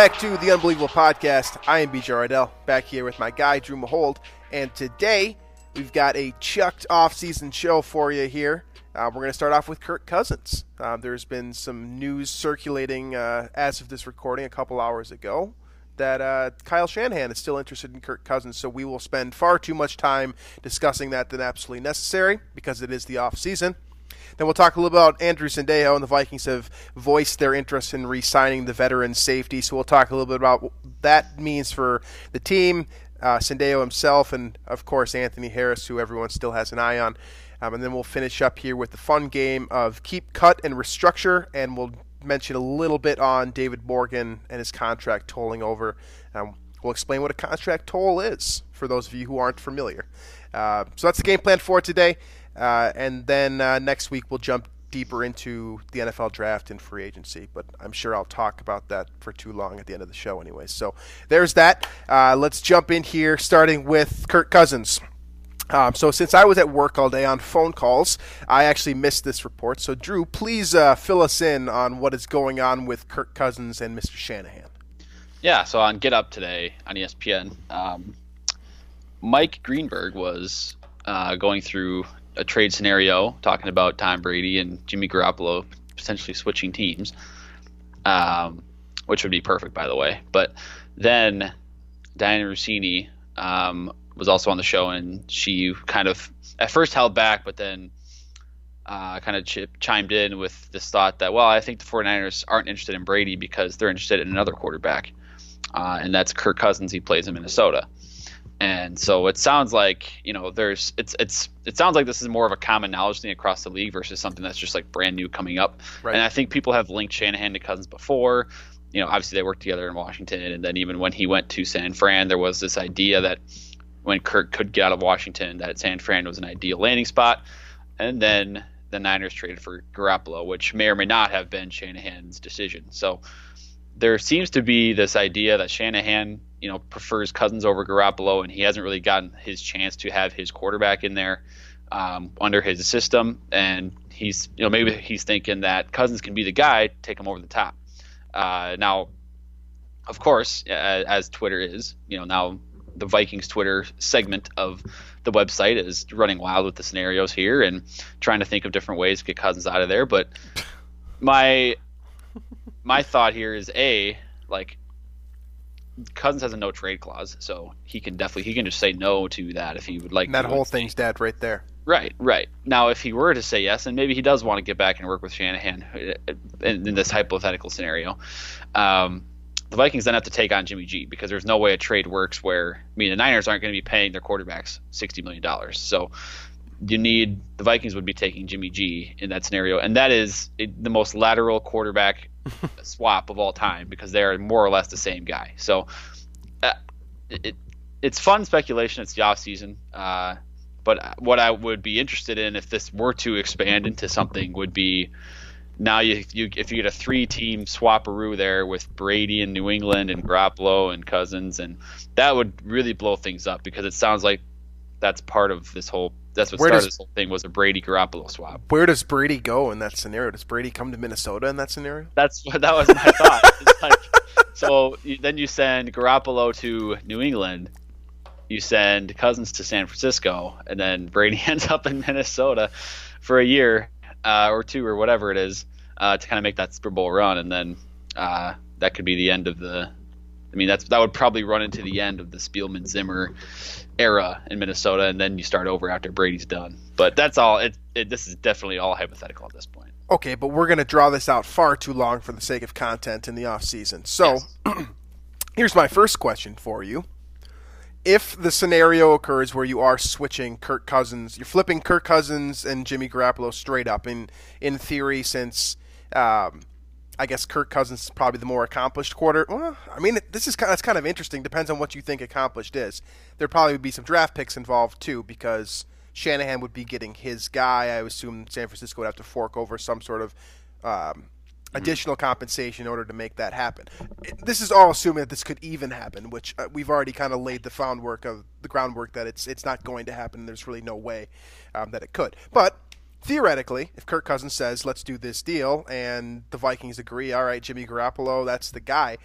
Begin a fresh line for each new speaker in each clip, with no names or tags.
back to the Unbelievable Podcast. I am BJ Reidell, back here with my guy Drew Mahowald, and today we've got a chucked off-season show for you here. Uh, we're going to start off with Kirk Cousins. Uh, there's been some news circulating uh, as of this recording a couple hours ago that uh, Kyle Shanahan is still interested in Kirk Cousins, so we will spend far too much time discussing that than absolutely necessary because it is the off-season. Then we'll talk a little bit about Andrew Sendejo, and the Vikings have voiced their interest in re-signing the veteran safety. So we'll talk a little bit about what that means for the team, uh, Sendejo himself, and of course Anthony Harris, who everyone still has an eye on. Um, and then we'll finish up here with the fun game of keep, cut, and restructure, and we'll mention a little bit on David Morgan and his contract tolling over. Um, we'll explain what a contract toll is for those of you who aren't familiar. Uh, so that's the game plan for today. Uh, and then uh, next week we'll jump deeper into the NFL draft and free agency. But I'm sure I'll talk about that for too long at the end of the show anyway. So there's that. Uh, let's jump in here, starting with Kirk Cousins. Um, so since I was at work all day on phone calls, I actually missed this report. So Drew, please uh, fill us in on what is going on with Kirk Cousins and Mr. Shanahan.
Yeah, so on Get Up today on ESPN, um, Mike Greenberg was uh, going through a trade scenario, talking about Tom Brady and Jimmy Garoppolo potentially switching teams, um, which would be perfect, by the way. But then Dianna Russini um, was also on the show, and she kind of at first held back, but then uh, kind of ch- chimed in with this thought that, well, I think the 49ers aren't interested in Brady because they're interested in another quarterback, uh, and that's Kirk Cousins. He plays in Minnesota. And so it sounds like you know there's it's it's it sounds like this is more of a common knowledge thing across the league versus something that's just like brand new coming up.
Right.
And I think people have linked Shanahan to Cousins before. You know, obviously they worked together in Washington, and then even when he went to San Fran, there was this idea that when Kirk could get out of Washington, that San Fran was an ideal landing spot. And then the Niners traded for Garoppolo, which may or may not have been Shanahan's decision. So there seems to be this idea that Shanahan, you know, prefers Cousins over Garoppolo, and he hasn't really gotten his chance to have his quarterback in there um, under his system. And he's, you know, maybe he's thinking that Cousins can be the guy, take him over the top. Uh, now, of course, uh, as Twitter is, you know, now the Vikings Twitter segment of the website is running wild with the scenarios here and trying to think of different ways to get Cousins out of there. But my my thought here is a like Cousins has a no trade clause, so he can definitely he can just say no to that if he would like.
And that whole thing's dead right there.
Right, right. Now, if he were to say yes, and maybe he does want to get back and work with Shanahan uh, in, in this hypothetical scenario, um, the Vikings then have to take on Jimmy G because there's no way a trade works where I mean the Niners aren't going to be paying their quarterbacks sixty million dollars. So you need the Vikings would be taking Jimmy G in that scenario, and that is the most lateral quarterback swap of all time because they're more or less the same guy. So uh, it, it's fun speculation. It's the off season. Uh, but what I would be interested in if this were to expand into something would be now you, you if you get a three team swapperoo there with Brady and New England and Garoppolo and Cousins and that would really blow things up because it sounds like that's part of this whole that's what
Where
started
does-
this whole thing was a Brady Garoppolo swap.
Where does Brady go in that scenario? Does Brady come to Minnesota in that scenario?
That's what that was my thought. Like, so then you send Garoppolo to New England, you send Cousins to San Francisco, and then Brady ends up in Minnesota for a year uh, or two or whatever it is uh, to kind of make that Super Bowl run, and then uh, that could be the end of the. I mean, that's that would probably run into the end of the Spielman Zimmer era in Minnesota, and then you start over after Brady's done. But that's all. It, it this is definitely all hypothetical at this point.
Okay, but we're going to draw this out far too long for the sake of content in the off season. So, here's my first question for you. If the scenario occurs where you are switching Kirk Cousins, you're flipping Kirk Cousins and Jimmy Garoppolo straight up in in theory since um, I guess Kirk Cousins is probably the more accomplished quarter. Well, I mean, this is kind of, it's kind of interesting. Depends on what you think accomplished is. There probably would be some draft picks involved too, because Shanahan would be getting his guy. I assume San Francisco would have to fork over some sort of um, additional compensation in order to make that happen. This is all assuming that this could even happen, which uh, we've already kind of laid the groundwork of the groundwork that it's it's not going to happen. There's really no way um, that it could, but theoretically, if Kirk Cousins says, "Let's do this deal," and the Vikings agree, "All right, Jimmy Garoppolo, that's the guy."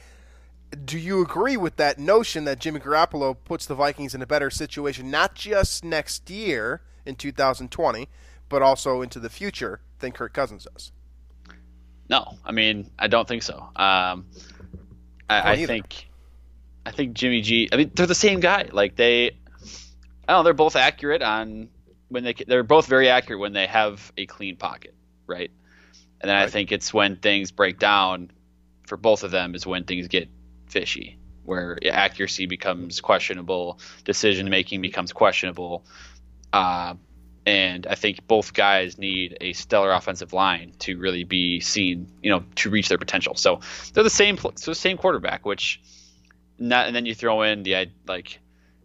Do you agree with that notion that Jimmy Garoppolo puts the Vikings in a better situation, not just next year in 2020, but also into the future than Kirk Cousins does?
No, I mean I don't think so. Um, I, I think I think Jimmy G. I mean they're the same guy. Like they, I don't know. They're both accurate on when they. They're both very accurate when they have a clean pocket, right? And then I think it's when things break down for both of them is when things get fishy, where accuracy becomes questionable, decision making becomes questionable. Uh, and I think both guys need a stellar offensive line to really be seen, you know, to reach their potential. So they're the same, so the same quarterback, which, not, and then you throw in the like,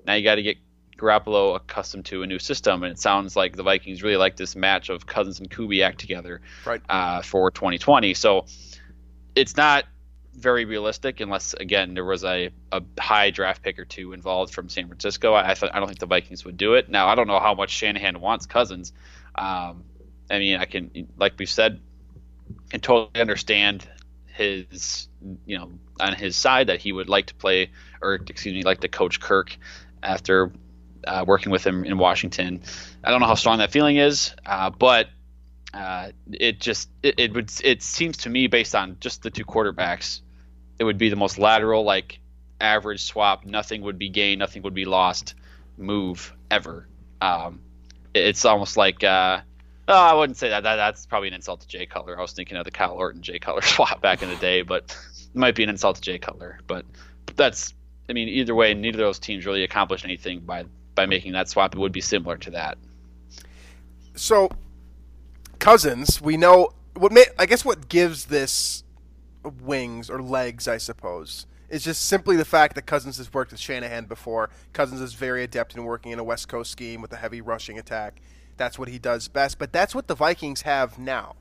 now you got to get Garoppolo accustomed to a new system, and it sounds like the Vikings really like this match of Cousins and Kubiak together,
Right.
uh, for 2020. So it's not very realistic unless again there was a, a high draft pick or two involved from San Francisco. I I, th- I don't think the Vikings would do it. Now I don't know how much Shanahan wants Cousins. Um, I mean I can like we said, can totally understand his you know on his side that he would like to play or excuse me like to coach Kirk after uh, working with him in Washington. I don't know how strong that feeling is, uh, but uh, it just it, it would it seems to me based on just the two quarterbacks, it would be the most lateral like average swap. Nothing would be gained, nothing would be lost move ever. Um, it- it's almost like uh, oh, I wouldn't say that. that. That's probably an insult to Jay Cutler. I was thinking of the Kyle Orton Jay Cutler swap back in the day, but it might be an insult to Jay Cutler. But that's I mean either way, neither of those teams really accomplished anything by by making that swap. It would be similar to that.
So, Cousins, we know what may, I guess what gives this wings or legs, I suppose, is just simply the fact that Cousins has worked with Shanahan before. Cousins is very adept in working in a West Coast scheme with a heavy rushing attack. That's what he does best. But that's what the Vikings have now.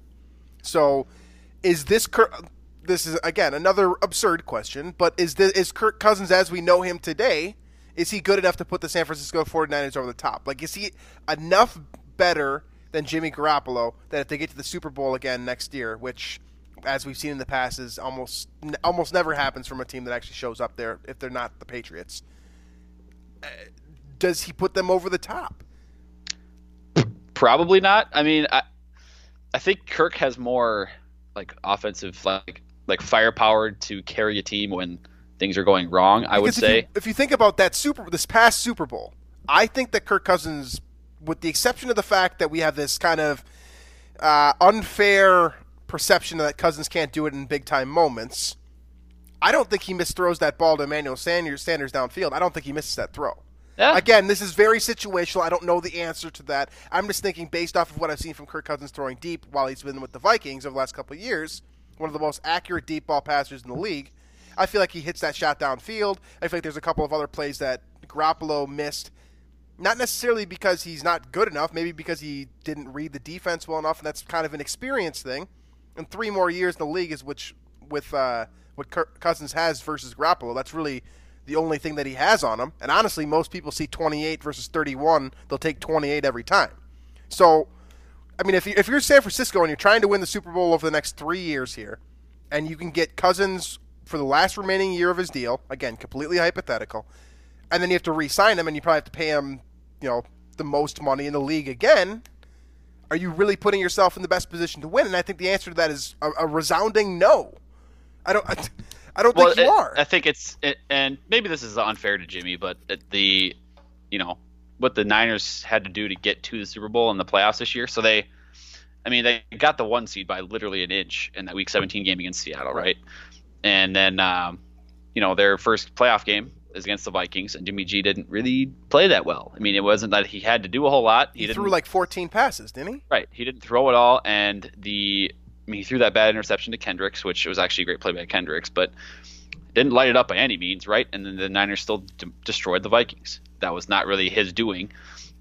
So, is this Kirk? This is again another absurd question, but is this is Kirk Cousins as we know him today? Is he good enough to put the San Francisco 49ers over the top? Like, is he enough better than Jimmy Garoppolo that if they get to the Super Bowl again next year, which, as we've seen in the past, is almost almost never happens from a team that actually shows up there if they're not the Patriots? uh, Does he put them over the top?
Probably not. I mean, I, I think Kirk has more like offensive like like firepower to carry a team when things are going wrong. I would
Because if
say.
you, if you think about that Super this past Super Bowl, I think that Kirk Cousins, with the exception of the fact that we have this kind of uh, unfair perception that Cousins can't do it in big time moments, I don't think he misthrows that ball to Emmanuel Sanders, Sanders downfield. I don't think he misses that throw.
Yeah.
Again, this is very situational. I don't know the answer to that. I'm just thinking based off of what I've seen from Kirk Cousins throwing deep while he's been with the Vikings over the last couple of years, one of the most accurate deep ball passers in the league. I feel like he hits that shot downfield. I feel like there's a couple of other plays that Garoppolo missed. Not necessarily because he's not good enough, maybe because he didn't read the defense well enough, and that's kind of an experience thing. and three more years in the league is which with uh, what Cousins has versus Garoppolo. That's really the only thing that he has on him. And honestly, most people see 28 versus 31. They'll take 28 every time. So, I mean, if, you, if you're San Francisco and you're trying to win the Super Bowl over the next three years here, and you can get Cousins for the last remaining year of his deal, again, completely hypothetical, and then you have to re-sign him, and you probably have to pay him, you know, the most money in the league again. Are you really putting yourself in the best position to win? And I think the answer to that is a, a resounding no. I don't. I, I don't
well,
think you
it-
are.
I think it's it, and maybe this is unfair to Jimmy, but the you know what the Niners had to do to get to the Super Bowl and the playoffs this year. So they, I mean, they got the one seed by literally an inch in that Week 17 game against Seattle, right? And then um, you know their first playoff game is against the Vikings, and Jimmy G didn't really play that well. I mean, it wasn't that he had to do a whole lot.
he
didn't
threw like 14 passes, didn't he?
Right. He didn't throw it all, and the I mean, he threw that bad interception to Kendricks, which was actually a great play by Kendricks, but didn't light it up by any means, right? And then the Niners still d- destroyed the Vikings. That was not really his doing.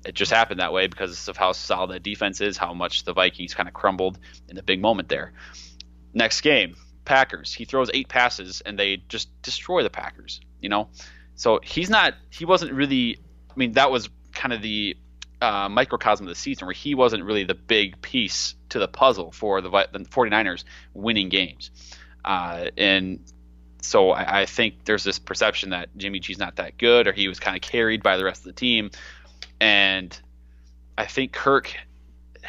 It just happened that way because of how solid that defense is, how much the Vikings kind of crumbled in the big moment there. Next game, Packers. He throws eight passes and they just destroy the Packers. You know, so he's not. He wasn't really. I mean, that was kind of the uh, microcosm of the season where he wasn't really the big piece to the puzzle for the, the 49ers winning games. Uh, and so I, I think there's this perception that Jimmy G's not that good or he was kind of carried by the rest of the team. And I think Kirk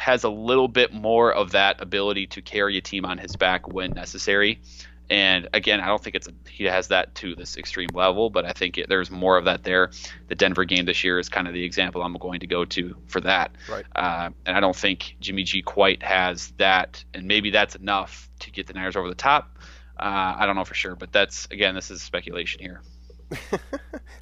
has a little bit more of that ability to carry a team on his back when necessary. And again, I don't think it's a, he has that to this extreme level, but I think it, there's more of that there. The Denver game this year is kind of the example I'm going to go to for that.
Right.
Uh, and I don't think Jimmy G quite has that, and maybe that's enough to get the Niners over the top. Uh, I don't know for sure, but that's again, this is speculation here.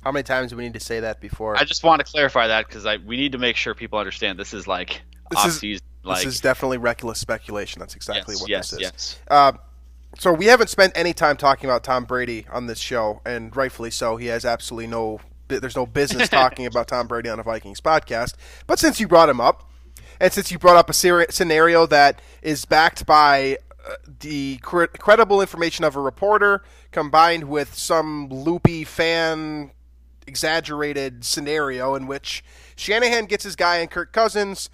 How many times do we need to say that before?
I just want to clarify that because I we need to make sure people understand this is like
This
off
is-
season.
this is definitely reckless speculation. That's exactly
yes,
what
yes,
this is.
yes.
Uh, so we haven't spent any time talking about Tom Brady on this show, and rightfully so. He has absolutely no. There's no business talking about Tom Brady on a Vikings podcast. But since you brought him up, and since you brought up a seri- scenario that is backed by uh, the cre- credible information of a reporter combined with some loopy fan exaggerated scenario in which Shanahan gets his guy in Kirk Cousins,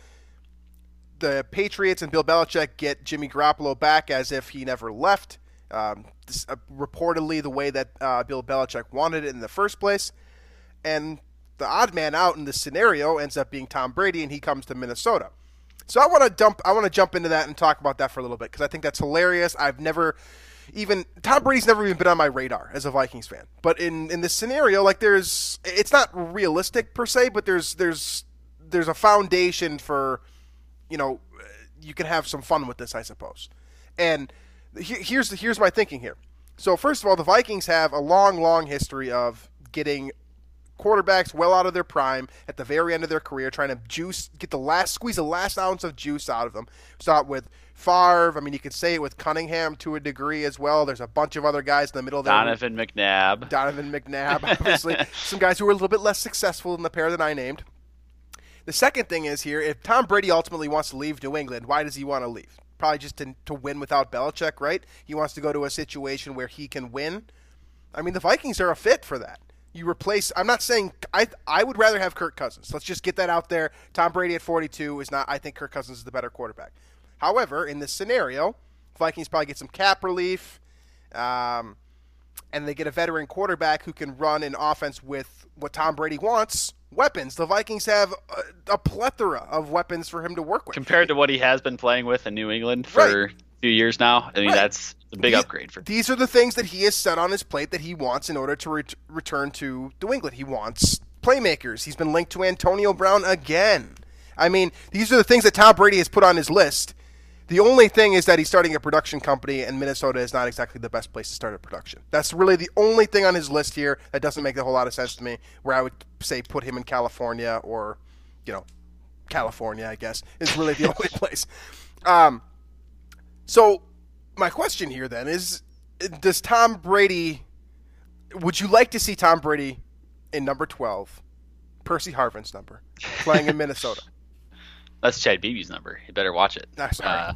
the Patriots and Bill Belichick get Jimmy Garoppolo back as if he never left. Um, this, uh, reportedly, the way that uh, Bill Belichick wanted it in the first place. And the odd man out in this scenario ends up being Tom Brady, and he comes to Minnesota. So I want to dump. I want to jump into that and talk about that for a little bit because I think that's hilarious. I've never even Tom Brady's never even been on my radar as a Vikings fan. But in in this scenario, like there's, it's not realistic per se, but there's there's there's a foundation for you know, you can have some fun with this, I suppose. And he- here's the, here's my thinking here. So first of all, the Vikings have a long, long history of getting quarterbacks well out of their prime at the very end of their career, trying to juice, get the last, squeeze the last ounce of juice out of them. It with Favre. I mean, you could say it with Cunningham to a degree as well. There's a bunch of other guys in the middle their
Donovan McNabb.
Donovan McNabb, obviously. Some guys who were a little bit less successful than the pair that I named. The second thing is here, if Tom Brady ultimately wants to leave New England, why does he want to leave? Probably just to, to win without Belichick, right? He wants to go to a situation where he can win. I mean, the Vikings are a fit for that. You replace. I'm not saying I. I would rather have Kirk Cousins. Let's just get that out there. Tom Brady at 42 is not. I think Kirk Cousins is the better quarterback. However, in this scenario, Vikings probably get some cap relief. Um, and they get a veteran quarterback who can run an offense with what Tom Brady wants weapons. The Vikings have a, a plethora of weapons for him to work with.
Compared to what he has been playing with in New England for a few years now, I mean
Right.
that's a big
These-
upgrade for.
These are the things that he has set on his plate that he wants in order to ret- return to New England. He wants playmakers. He's been linked to Antonio Brown again. I mean, these are the things that Tom Brady has put on his list. The only thing is that he's starting a production company, and Minnesota is not exactly the best place to start a production. That's really the only thing on his list here that doesn't make a whole lot of sense to me. Where I would say put him in California or, you know, California, I guess, is really the only place. Um, so my question here then is: Does Tom Brady? Would you like to see Tom Brady in number twelve, Percy Harvin's number, playing in Minnesota?
That's Chad Beebe's number. You better watch it.
Sorry.
Uh,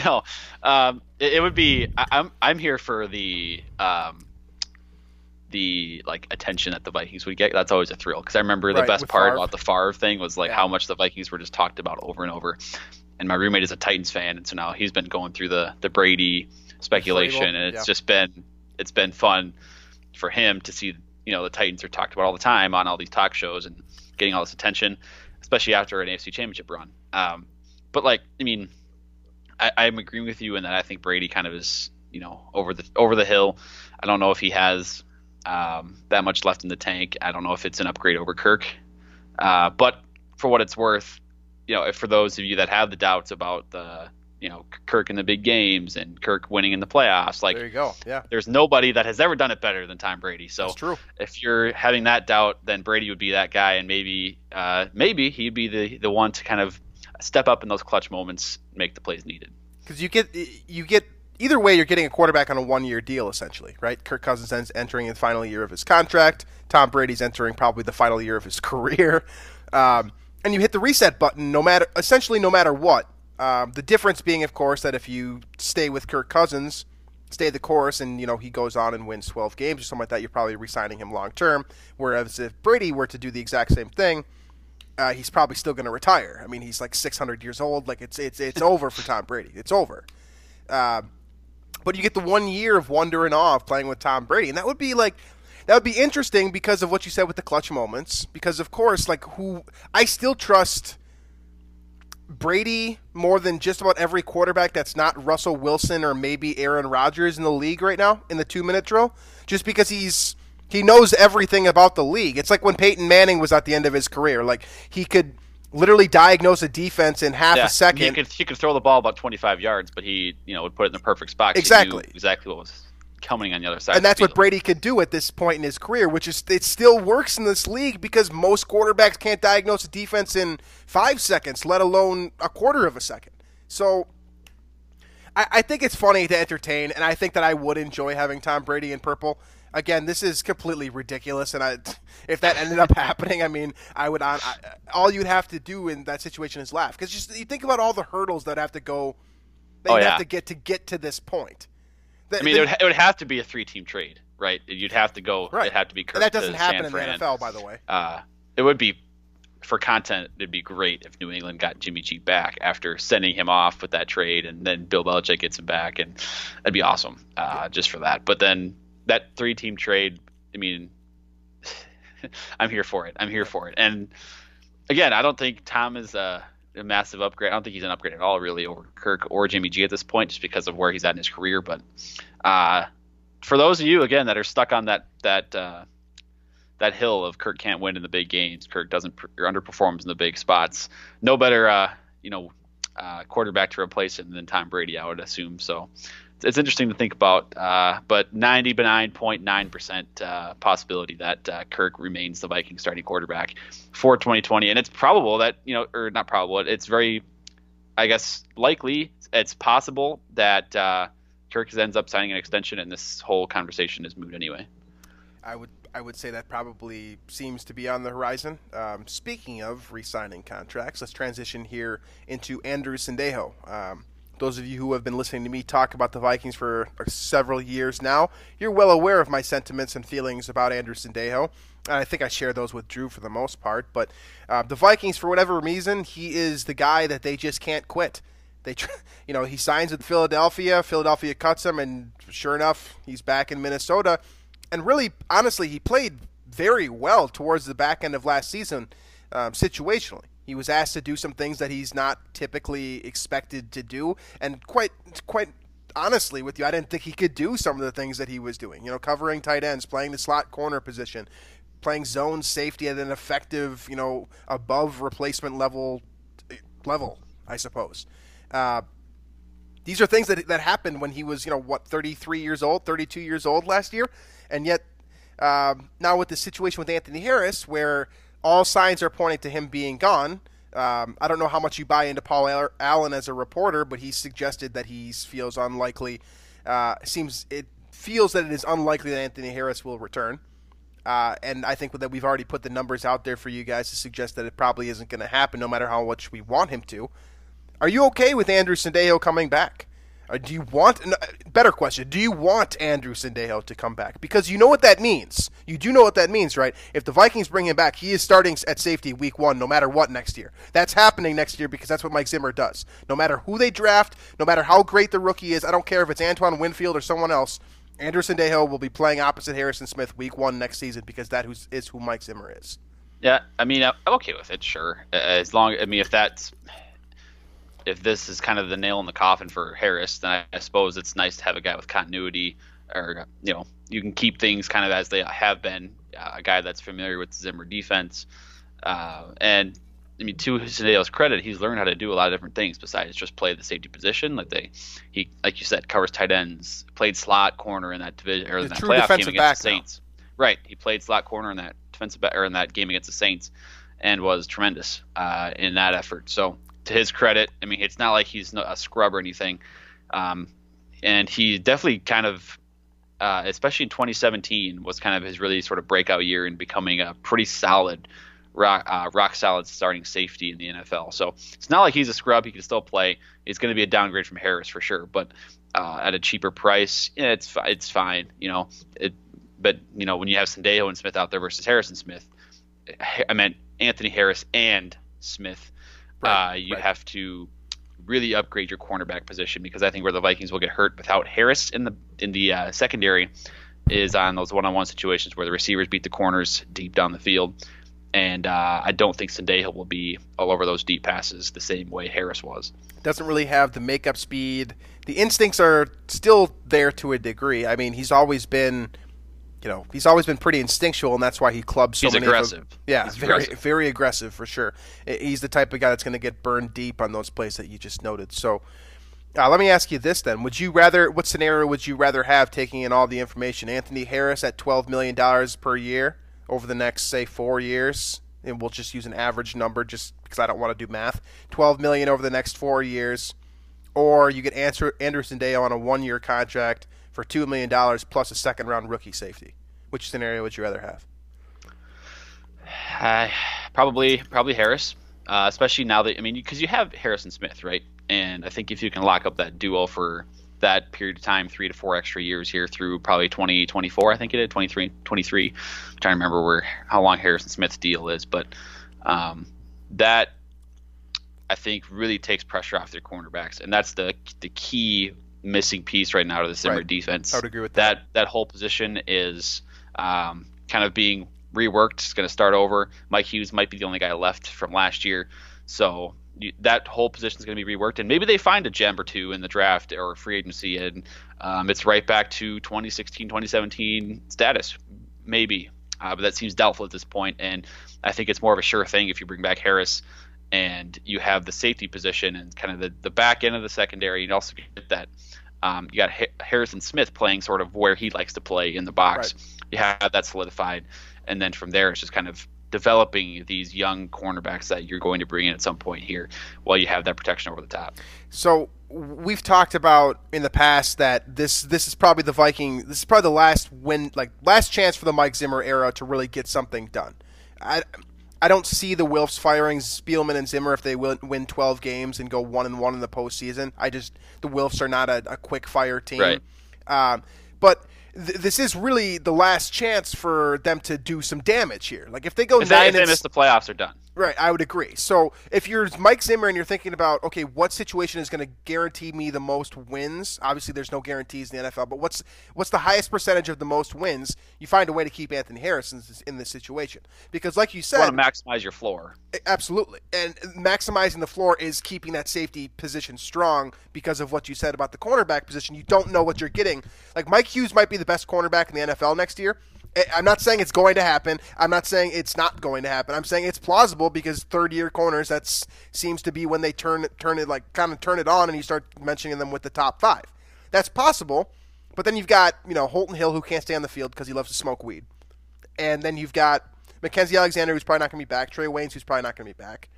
no, um, it, it, would be. I, I'm I'm here for the um, the like attention that the Vikings would get. That's always a thrill because I remember the
Right,
best part
Favre.
about the Favre thing was like
Yeah.
how much the Vikings were just talked about over and over. And my roommate is a Titans fan, and so now he's been going through the the Brady speculation, and it's
yeah.
just been it's been fun for him to see you know the Titans are talked about all the time on all these talk shows and getting all this attention, especially after an AFC Championship run. Um, but like, I mean, I, I'm agreeing with you in that I think Brady kind of is you know over the over the hill. I don't know if he has um, that much left in the tank. I don't know if it's an upgrade over Kirk, uh, but for what it's worth, you know, if for those of you that have the doubts about the you know Kirk in the big games and Kirk winning in the playoffs, like
there you go. Yeah,
there's nobody that has ever done it better than Tom Brady. So
that's true.
if you're having that doubt, then Brady would be that guy, and maybe uh, maybe he'd be the the one to kind of step up in those clutch moments, make the plays needed.
Because you get you get either way, you're getting a quarterback on a one year deal essentially, right? Kirk Cousins entering the final year of his contract. Tom Brady's entering probably the final year of his career, um, and you hit the reset button no matter essentially no matter what. Um, the difference being, of course, that if you stay with Kirk Cousins, stay the course, and you know he goes on and wins 12 games or something like that, you're probably re-signing him long term. Whereas if Brady were to do the exact same thing, uh, he's probably still going to retire. I mean, he's like 600 years old. Like it's it's it's over for Tom Brady. It's over. Uh, but you get the one year of wonder and awe of playing with Tom Brady, and that would be like that would be interesting because of what you said with the clutch moments. Because of course, like who I still trust Brady more than just about every quarterback that's not Russell Wilson or maybe Aaron Rodgers in the league right now in the two minute drill, just because he's he knows everything about the league. It's like when Peyton Manning was at the end of his career, like he could literally diagnose a defense in half a second.
He could he could throw the ball about 25 yards, but he you know would put it in the perfect spot.
Exactly.
knew exactly what was coming on the other side.
and that's what. Brady could do at this point in his career, which is it still works in this league because most quarterbacks can't diagnose a defense in five seconds, let alone a quarter of a second. So I, I think it's funny to entertain, and I think that I would enjoy having Tom Brady in purple. Again, this is completely ridiculous, and I, if that ended up happening, I mean, I would. I, all you'd have to do in that situation is laugh, because just you think about all the hurdles that have to go, that
Oh,
you'd
yeah.
have to get to get to this point. The-
I mean,
the-
it would, it would have to be a three-team trade, right? You'd have to go.
Right.
It'd have to be Kirk
and that doesn't happen
San
in the NFL, by the way.
Uh, it would be for content. It'd be great if New England got Jimmy G back after sending him off with that trade, and then Bill Belichick gets him back, and that'd be awesome uh, just for that. But then that three-team trade, I mean, I'm here for it. I'm here for it. And again, I don't think Tom is a, a massive upgrade. I don't think he's an upgrade at all, really, over Kirk or Jimmy G at this point, just because of where he's at in his career. But uh, for those of you again that are stuck on that that uh, that hill of Kirk can't win in the big games, Kirk doesn't or underperforms in the big spots. No better, uh, you know, uh, quarterback to replace him than Tom Brady, I would assume. So it's interesting to think about. Uh, but 99.9 percent uh, possibility that uh, Kirk remains the Viking starting quarterback for 2020, and it's probable that you know, or not probable. It's very, I guess, likely. It's possible that uh, Kirk ends up signing an extension, and this whole conversation is moot anyway.
I would I would say that probably seems to be on the horizon. Um, speaking of re-signing contracts, let's transition here into Andrew Sendejo. Um, those of you who have been listening to me talk about the Vikings for several years now, you're well aware of my sentiments and feelings about Andrew Sendejo. And I think I share those with Drew for the most part. But uh, the Vikings, for whatever reason, he is the guy that they just can't quit. They, you know, he signs with Philadelphia. Philadelphia cuts him, and sure enough, he's back in Minnesota. And really, honestly, he played very well towards the back end of last season, um, situationally. He was asked to do some things that he's not typically expected to do, and quite, quite honestly, with you, I didn't think he could do some of the things that he was doing. You know, covering tight ends, playing the slot corner position, playing zone safety at an effective, you know, above replacement level level, I suppose. Uh, these are things that that happened when he was, you know, what, 33 years old, 32 years old last year, and yet um, now with the situation with Anthony Harris, where all signs are pointing to him being gone. Um, I don't know how much you buy into Paul Allen as a reporter, but he suggested that he feels unlikely. Uh, seems it feels that it is unlikely that Anthony Harris will return. Uh, and I think that we've already put the numbers out there for you guys to suggest that it probably isn't going to happen, no matter how much we want him to. Are you okay with Andrew Sendejo coming back? Or do you want no, uh, better question? Do you want Andrew Sendejo to come back? Because you know what that means. You do know what that means, right? If the Vikings bring him back, he is starting at safety week one, no matter what next year. That's happening next year because that's what Mike Zimmer does. No matter who they draft, no matter how great the rookie is, I don't care if it's Antoine Winfield or someone else. Andrew Sendejo will be playing opposite Harrison Smith week one next season because that is who Mike Zimmer is.
Yeah, I mean, I'm okay with it, sure. As long, I mean, if that's if this is kind of the nail in the coffin for Harris, then I, I suppose it's nice to have a guy with continuity, or you know, you can keep things kind of as they have been. Uh, a guy that's familiar with the Zimmer defense, uh, and I mean, to Sendejo's credit, he's learned how to do a lot of different things besides just play the safety position. Like they, he, like you said, covers tight ends, played slot corner in that division or in that playoff game against the Saints. Now. Right, he played slot corner in that defensive or in that game against the Saints, and was tremendous uh, in that effort. So to his credit, I mean, it's not like he's a scrub or anything. Um, and he definitely kind of, uh, especially in 2017, was kind of his really sort of breakout year in becoming a pretty solid, rock, uh, rock solid starting safety in the NFL. So it's not like he's a scrub. He can still play. It's going to be a downgrade from Harris for sure, but uh, at a cheaper price, yeah, it's it's fine. You know, it. But you know, when you have Sendejo and Smith out there versus Harrison Smith, I meant Anthony Harris and Smith Right, uh, you right. have to really upgrade your cornerback position because I think where the Vikings will get hurt without Harris in the in the uh, secondary is on those one-on-one situations where the receivers beat the corners deep down the field, and uh, I don't think Sendejo will be all over those deep passes the same way Harris was.
Doesn't really have the makeup speed. The instincts are still there to a degree. I mean, he's always been you know, he's always been pretty instinctual, and that's why he clubs so
he's
many.
Aggressive.
Of, yeah,
he's
very
aggressive.
very aggressive for sure. He's the type of guy that's going to get burned deep on those plays that you just noted. So, uh, let me ask you this then: Would you rather? What scenario would you rather have taking in all the information? Anthony Harris at twelve million dollars per year over the next say four years, and we'll just use an average number just because I don't want to do math. Twelve million over the next four years, or you get Andrew Sendejo on a one-year contract for two million dollars plus a second round rookie safety. Which scenario would you rather have?
Uh, probably probably Harris, uh, especially now that I mean because you have Harrison Smith, right? And I think if you can lock up that duo for that period of time, three to four extra years here through probably 2024, I think it is 23, 23. I'm trying to remember where how long Harrison Smith's deal is, but um, that I think really takes pressure off their cornerbacks, and that's the the key missing piece right now to the Zimmer right. defense.
I would agree with that.
That that whole position is um, kind of being reworked. It's going to start over. Mike Hughes might be the only guy left from last year, so you, that whole position is going to be reworked. And maybe they find a gem or two in the draft or free agency, and um, it's right back to 2016, 2017 status. Maybe, uh, but that seems doubtful at this point. And I think it's more of a sure thing if you bring back Harris and you have the safety position and kind of the, the back end of the secondary. You also get that um, you got Harrison Smith playing sort of where he likes to play in the box. Right. You have that solidified, and then from there it's just kind of developing these young cornerbacks that you're going to bring in at some point here while you have that protection over the top.
So we've talked about in the past that this this is probably the Viking this is probably the last win like last chance for the Mike Zimmer era to really get something done. I I don't see the Wilfs firing Spielman and Zimmer if they win, win 12 games and go one and one in the postseason. I just the Wilfs are not a, a quick fire team.
Right.
Um, but th- this is really the last chance for them to do some damage here. Like if they go
if
nine,
they miss the playoffs, are done.
Right, I would agree. So if you're Mike Zimmer and you're thinking about, okay, what situation is going to guarantee me the most wins? Obviously, there's no guarantees in the NFL, but what's what's the highest percentage of the most wins? You find a way to keep Anthony Harris in this, in this situation because, like you said,
you want to maximize your floor.
Absolutely, and maximizing the floor is keeping that safety position strong because of what you said about the cornerback position. You don't know what you're getting. Like Mike Hughes might be the best cornerback in the NFL next year Eh, I'm not saying it's going to happen. I'm not saying it's not going to happen. I'm saying it's plausible because third year corners that seems to be when they turn turn it like kind of turn it on and you start mentioning them with the top five. That's possible, but then you've got you know Holton Hill who can't stay on the field because he loves to smoke weed, and then you've got Mackensie Alexander who's probably not going to be back, Trae Waynes who's probably not going to be back.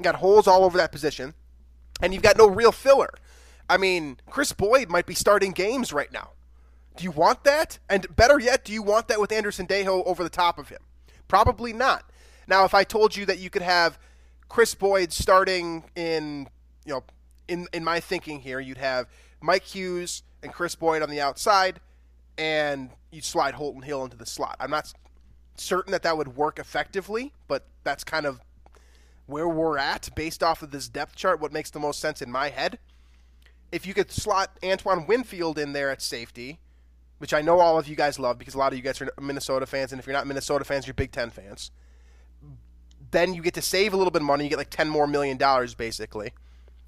You got holes all over that position, and you've got no real filler. I mean, Kris Boyd might be starting games right now. Do you want that? And better yet, do you want that with Andrew Sendejo over the top of him? Probably not. Now, if I told you that you could have Kris Boyd starting in, you know, in in my thinking here, you'd have Mike Hughes and Kris Boyd on the outside, and you slide Holton Hill into the slot. I'm not certain that that would work effectively, but that's kind of where we're at based off of this depth chart. What makes the most sense in my head? If you could slot Antoine Winfield in there at safety, which I know all of you guys love because a lot of you guys are Minnesota fans, and if you're not Minnesota fans, you're Big Ten fans. Then you get to save a little bit of money. You get like ten more million dollars basically,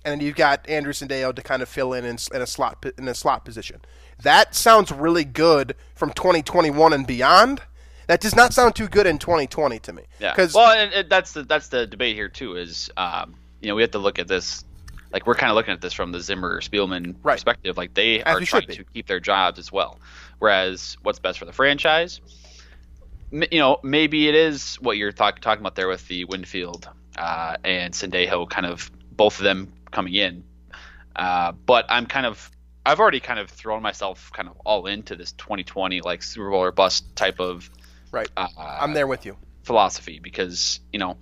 and then you've got Andrew Sendejo to kind of fill in, in in a slot in a slot position. That sounds really good from 2021 and beyond. That does not sound too good in 2020 to me.
Yeah. Well, and, and that's the that's the debate here too. Is um, you know we have to look at this like we're kind of looking at this from the Zimmer Spielman
Right.
perspective. Like they
As
are trying to keep their jobs as well. Whereas what's best for the franchise, M- you know, maybe it is what you're talk- talking about there with the Winfield uh, and Sendejo, kind of both of them coming in. Uh, but I'm kind of I've already kind of thrown myself kind of all into this 2020 like Super Bowl or bust type of
Right.
uh,
I'm there with you.
philosophy because you know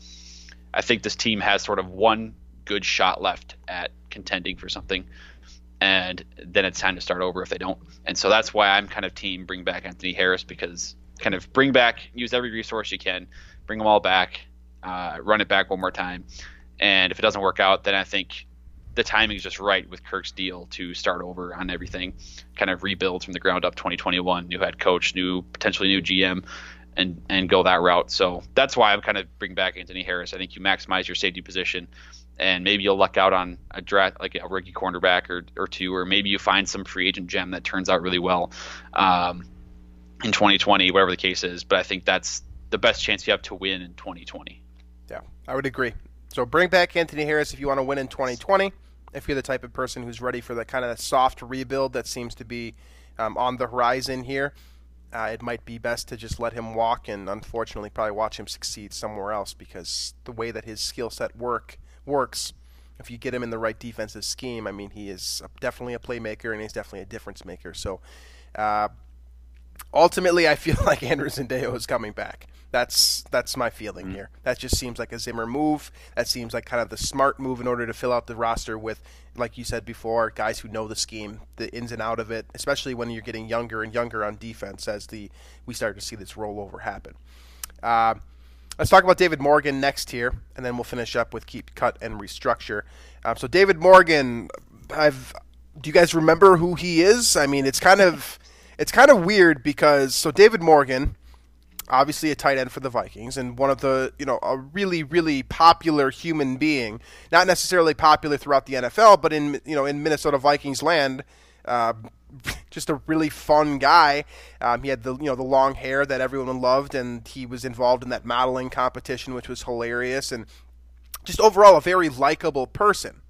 I think this team has sort of one good shot left at contending for something, and then it's time to start over if they don't. And so that's why I'm kind of team bring back Anthony Harris because kind of bring back use every resource you can, bring them all back, uh, run it back one more time, and if it doesn't work out, then I think the timing is just right with Kirk's deal to start over on everything, kind of rebuild from the ground up 2021, new head coach, new potentially new GM, and and go that route. So that's why I'm kind of bring back Anthony Harris. I think you maximize your safety position, and maybe you'll luck out on a draft like a rookie cornerback or or two, or maybe you find some free agent gem that turns out really well um, in 2020, whatever the case is. But I think that's the best chance you have to win in 2020.
Yeah, I would agree. So bring back Anthony Harris if you want to win in 2020. If you're the type of person who's ready for the kind of soft rebuild that seems to be um, on the horizon here, uh, it might be best to just let him walk and unfortunately probably watch him succeed somewhere else because the way that his skill set work works, if you get him in the right defensive scheme, I mean he is definitely a playmaker and he's definitely a difference maker. So. Uh, ultimately, I feel like Andrew Sendejo is coming back. That's that's my feeling here. That just seems like a Zimmer move. That seems like kind of the smart move in order to fill out the roster with, like you said before, guys who know the scheme, the ins and out of it. Especially when you're getting younger and younger on defense as the we start to see this rollover happen. Uh, let's talk about David Morgan next here, and then we'll finish up with keep, cut, and restructure. Um, so David Morgan, I've. Do you guys remember who he is? I mean, it's kind of it's kind of weird because so David Morgan, obviously a tight end for the Vikings and one of the you know a really really popular human being, not necessarily popular throughout the NFL, but in you know in Minnesota Vikings land. Uh, just a really fun guy. Um, he had the you know the long hair that everyone loved, and he was involved in that modeling competition, which was hilarious, and just overall a very likable person.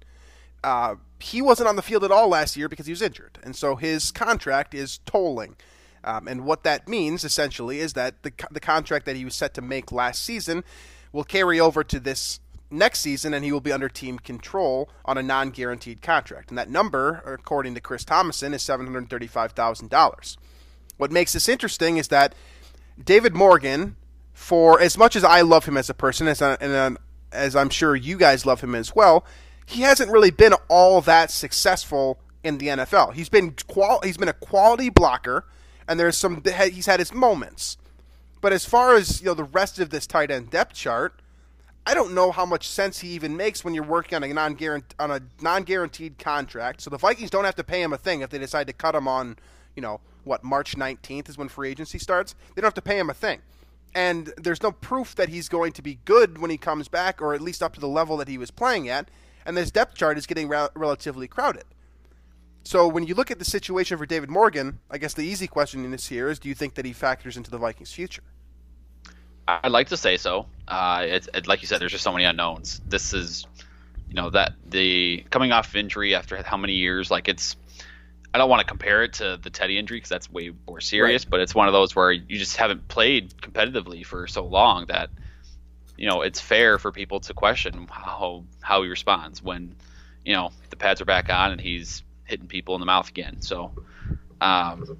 Uh, he wasn't on the field at all last year because he was injured, and so his contract is tolling. Um, and what that means essentially is that the the contract that he was set to make last season will carry over to this next season, and he will be under team control on a non-guaranteed contract. And that number, according to Chris Tomasson, is seven hundred thirty-five thousand dollars. What makes this interesting is that David Morgan, for as much as I love him as a person, as I, and um, as I'm sure you guys love him as well, he hasn't really been all that successful in the NFL. He's been qual- he's been a quality blocker, and there's some he's had his moments. But as far as you know, the rest of this tight end depth chart, I don't know how much sense he even makes when you're working on a non on a non guaranteed contract. So the Vikings don't have to pay him a thing if they decide to cut him on, you know, what March 19th is when free agency starts. They don't have to pay him a thing, and there's no proof that he's going to be good when he comes back, or at least up to the level that he was playing at. And this depth chart is getting rel- relatively crowded. So when you look at the situation for David Morgan, I guess the easy question in this here is: Do you think that he factors into the Vikings' future?
I'd like to say so. Uh, it's it, like you said, there's just so many unknowns. This is, you know, that the coming off injury after how many years? Like it's, I don't want to compare it to the Teddy injury because that's way more serious.
Right.
But it's one of those where you just haven't played competitively for so long that, you know, it's fair for people to question how how he responds when, you know, the pads are back on and he's hitting people in the mouth again. So, um,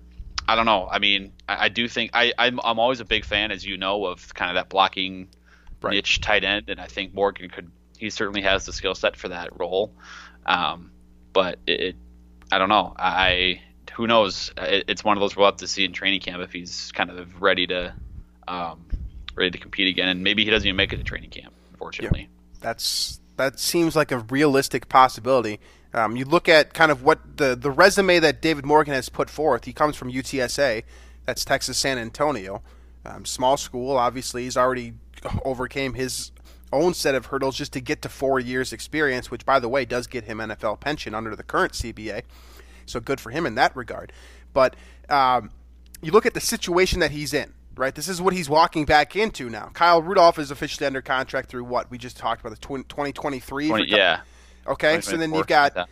I don't know. I mean, I, I do think I, I'm I'm always a big fan, as you know, of kind of that blocking
Right.
niche tight end, and I think Morgan could. He certainly has the skill set for that role. Um, but it, it I don't know. I who knows? It, it's one of those we'll have to see in training camp if he's kind of ready to um, ready to compete again, and maybe he doesn't even make it to training camp. Unfortunately,
yeah. that's that seems like a realistic possibility. Um, you look at kind of what the the resume that David Morgan has put forth. He comes from UTSA, that's Texas San Antonio, um, small school. Obviously, he's already overcame his own set of hurdles just to get to four years experience, which by the way does get him NFL pension under the current CBA. So good for him in that regard. But um, you look at the situation that he's in right? This is what he's walking back into now. Kyle Rudolph is officially under contract through what we just talked about the 2023.
20, yeah.
Okay, so then you've got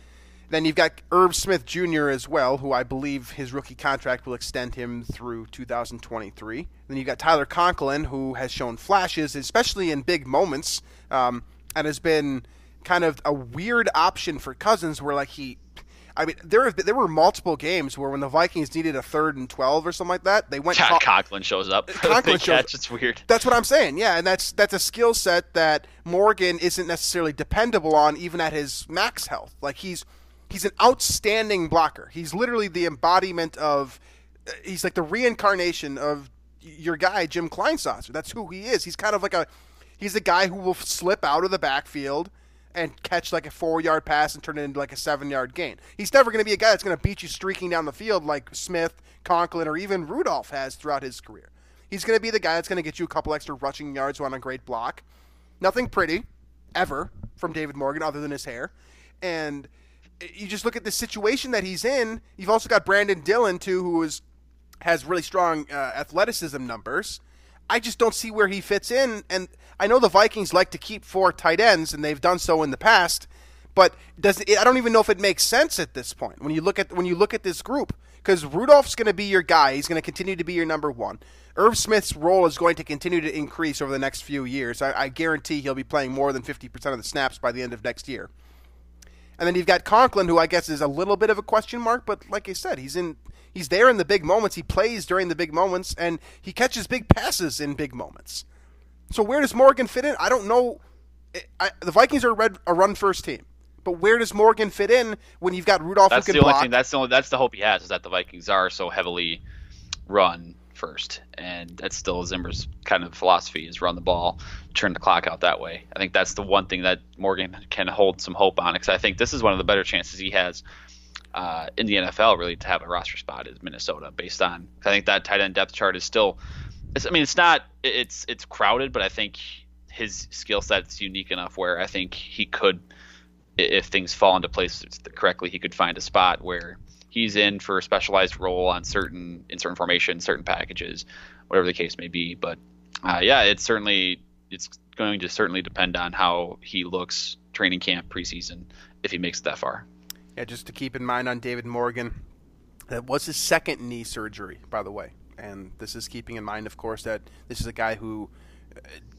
then you've got Irv Smith Jr. as well, who I believe his rookie contract will extend him through 2023. Then you've got Tyler Conklin, who has shown flashes, especially in big moments, um, and has been kind of a weird option for Cousins, where like he I mean, there have, there were multiple games where when the Vikings needed a third and twelve or something like that, they went.
Yeah, Conklin shows up.
Uh, Conklin shows.
Catch. It's weird.
That's what I'm saying. Yeah, and that's that's a skill set that Morgan isn't necessarily dependable on, even at his max health. Like he's he's an outstanding blocker. He's literally the embodiment of. Uh, he's like the reincarnation of your guy Jim Kleinsasser. That's who he is. He's kind of like a. He's a guy who will slip out of the backfield and catch like a four yard pass and turn it into like a seven yard gain. He's never going to be a guy that's going to beat you streaking down the field like Smith, Conklin, or even Rudolph has throughout his career. He's going to be the guy that's going to get you a couple extra rushing yards on a great block. Nothing pretty, ever, from David Morgan other than his hair. And you just look at the situation that he's in. You've also got Brandon Dillon, too, who is, has really strong uh, athleticism numbers. I just don't see where he fits in. And I know the Vikings like to keep four tight ends, and they've done so in the past. But does it, I don't even know if it makes sense at this point when you look at when you look at this group because Rudolph's going to be your guy. He's going to continue to be your number one. Irv Smith's role is going to continue to increase over the next few years. I, I guarantee he'll be playing more than fifty percent of the snaps by the end of next year. And then you've got Conklin, who I guess is a little bit of a question mark, but like I said, he's in he's there in the big moments. He plays during the big moments, and he catches big passes in big moments. So where does Morgan fit in? I don't know. I, the Vikings are a, red, a run first team, but where does Morgan fit in when you've got Rudolph
that's
the only
block? Thing, that's the only, that's the hope he has is that the Vikings are so heavily run first, and that's still Zimmer's kind of philosophy is run the ball, turn the clock out that way. I think that's the one thing that Morgan can hold some hope on because I think this is one of the better chances he has uh, in the NFL really to have a roster spot is Minnesota based on I think that tight end depth chart is still I mean it's not it's it's crowded but I think his skill set's unique enough where I think he could if things fall into place correctly he could find a spot where he's in for a specialized role on certain in certain formations certain packages whatever the case may be. But uh, yeah it's certainly it's going to certainly depend on how he looks training camp preseason if he makes it that far
yeah, just to keep in mind on David Morgan, that was his second knee surgery, by the way. And this is keeping in mind, of course, that this is a guy who,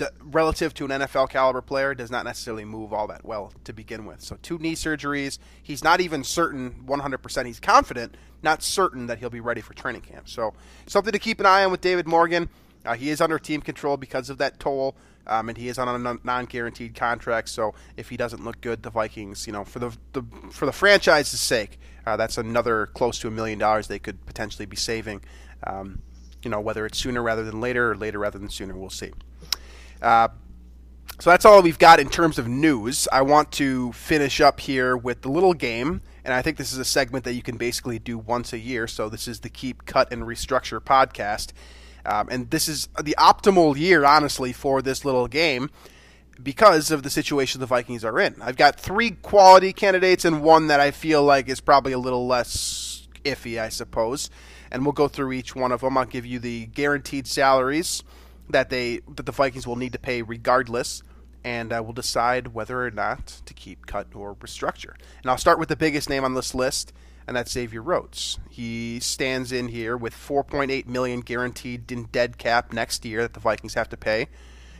uh, relative to an NFL caliber player, does not necessarily move all that well to begin with. So, two knee surgeries. He's not even certain 100%. He's confident, not certain that he'll be ready for training camp. So, something to keep an eye on with David Morgan. Uh, he is under team control because of that toll um, and he is on a non-guaranteed contract. So if he doesn't look good, the Vikings, you know, for the, the for the franchise's sake, uh, that's another close to a million dollars they could potentially be saving. Um, you know, whether it's sooner rather than later or later rather than sooner, we'll see. Uh, so that's all we've got in terms of news. I want to finish up here with the little game, and I think this is a segment that you can basically do once a year. So this is the Keep, Cut, and Restructure podcast. Um, and this is the optimal year, honestly, for this little game because of the situation the Vikings are in. I've got three quality candidates and one that I feel like is probably a little less iffy, I suppose. And we'll go through each one of them. I'll give you the guaranteed salaries that they that the Vikings will need to pay regardless, and I will decide whether or not to keep, cut, or restructure. And I'll start with the biggest name on this list, and that's Xavier Rhodes. He stands in here with 4.8 million guaranteed in dead cap next year that the Vikings have to pay,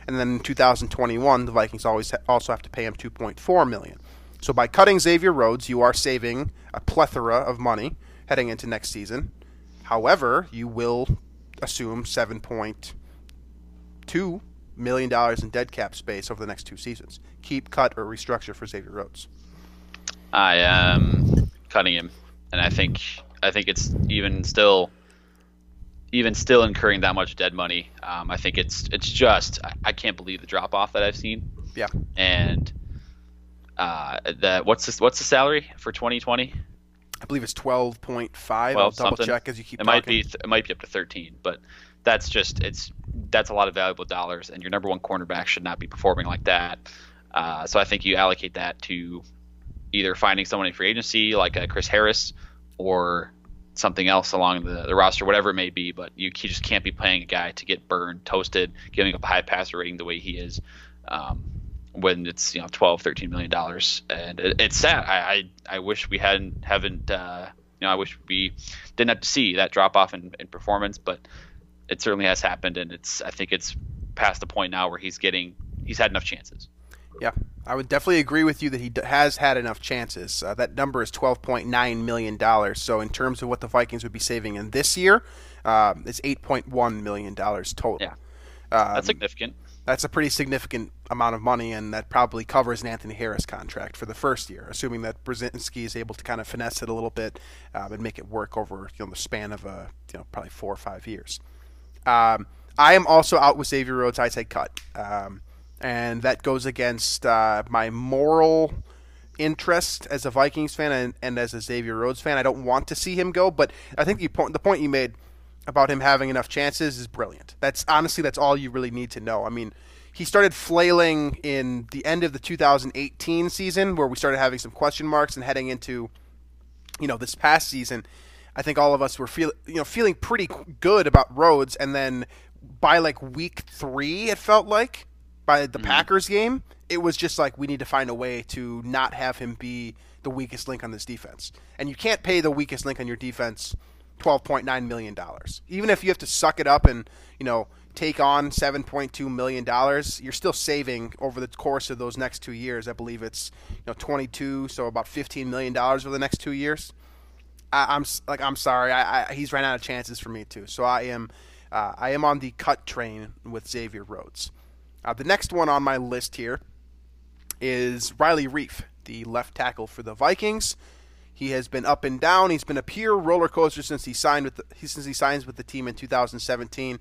and then in 2021 the Vikings always ha- also have to pay him 2.4 million. So by cutting Xavier Rhodes, you are saving a plethora of money heading into next season. However, you will assume 7.2 million dollars in dead cap space over the next two seasons. Keep, cut, or restructure for Xavier Rhodes.
I am cutting him, and I think I think it's even still even still incurring that much dead money. Um, I think it's it's just I, I can't believe the drop off that I've seen.
Yeah.
And uh, that what's this, what's the salary for 2020?
I believe it's twelve point five.
12
I'll double check as you keep
It
talking.
might be th- it might be up to 13, but that's just it's that's a lot of valuable dollars, and your number one cornerback should not be performing like that. Uh, so I think you allocate that to either finding someone in free agency like uh, Chris Harris or something else along the, the roster, whatever it may be. But you c- just can't be playing a guy to get burned, toasted, giving up a high passer rating the way he is. Um, when it's you know 12 13 million dollars and it, it's sad I, I i wish we hadn't haven't uh you know i wish we didn't have to see that drop off in, in performance but it certainly has happened and it's i think it's past the point now where he's getting he's had enough chances
Yeah, I would definitely agree with you that he d- has had enough chances. Uh, that number is twelve point nine million dollars. So in terms of what the Vikings would be saving in this year, uh, it's eight point one million dollars total.
Yeah.
Um,
that's significant
that's a pretty significant amount of money, and that probably covers an Anthony Harris contract for the first year, assuming that Brzezinski is able to kind of finesse it a little bit um, and make it work over you know the span of uh, you know probably four or five years. Um, I am also out with Xavier Rhodes. I say cut, um, and that goes against uh, my moral interest as a Vikings fan and, and as a Xavier Rhodes fan. I don't want to see him go, but I think the point the point you made about him having enough chances is brilliant. That's honestly that's all you really need to know. I mean, he started flailing in the end of the 2018 season where we started having some question marks and heading into you know this past season. I think all of us were feel you know feeling pretty good about Rhodes and then by like week 3 it felt like by the Packers game, it was just like we need to find a way to not have him be the weakest link on this defense. And you can't pay the weakest link on your defense twelve point nine million dollars. Even if you have to suck it up and you know take on seven point two million dollars, you're still saving over the course of those next two years. I believe it's you know twenty two, so about fifteen million dollars over the next two years. I, I'm like I'm sorry, I, I, he's ran out of chances for me too. So I am uh, I am on the cut train with Xavier Rhodes. Uh, the next one on my list here is Riley Reiff, the left tackle for the Vikings. He has been up and down. He's been a pure roller coaster since he signed with the, since he signs with the team in 2017.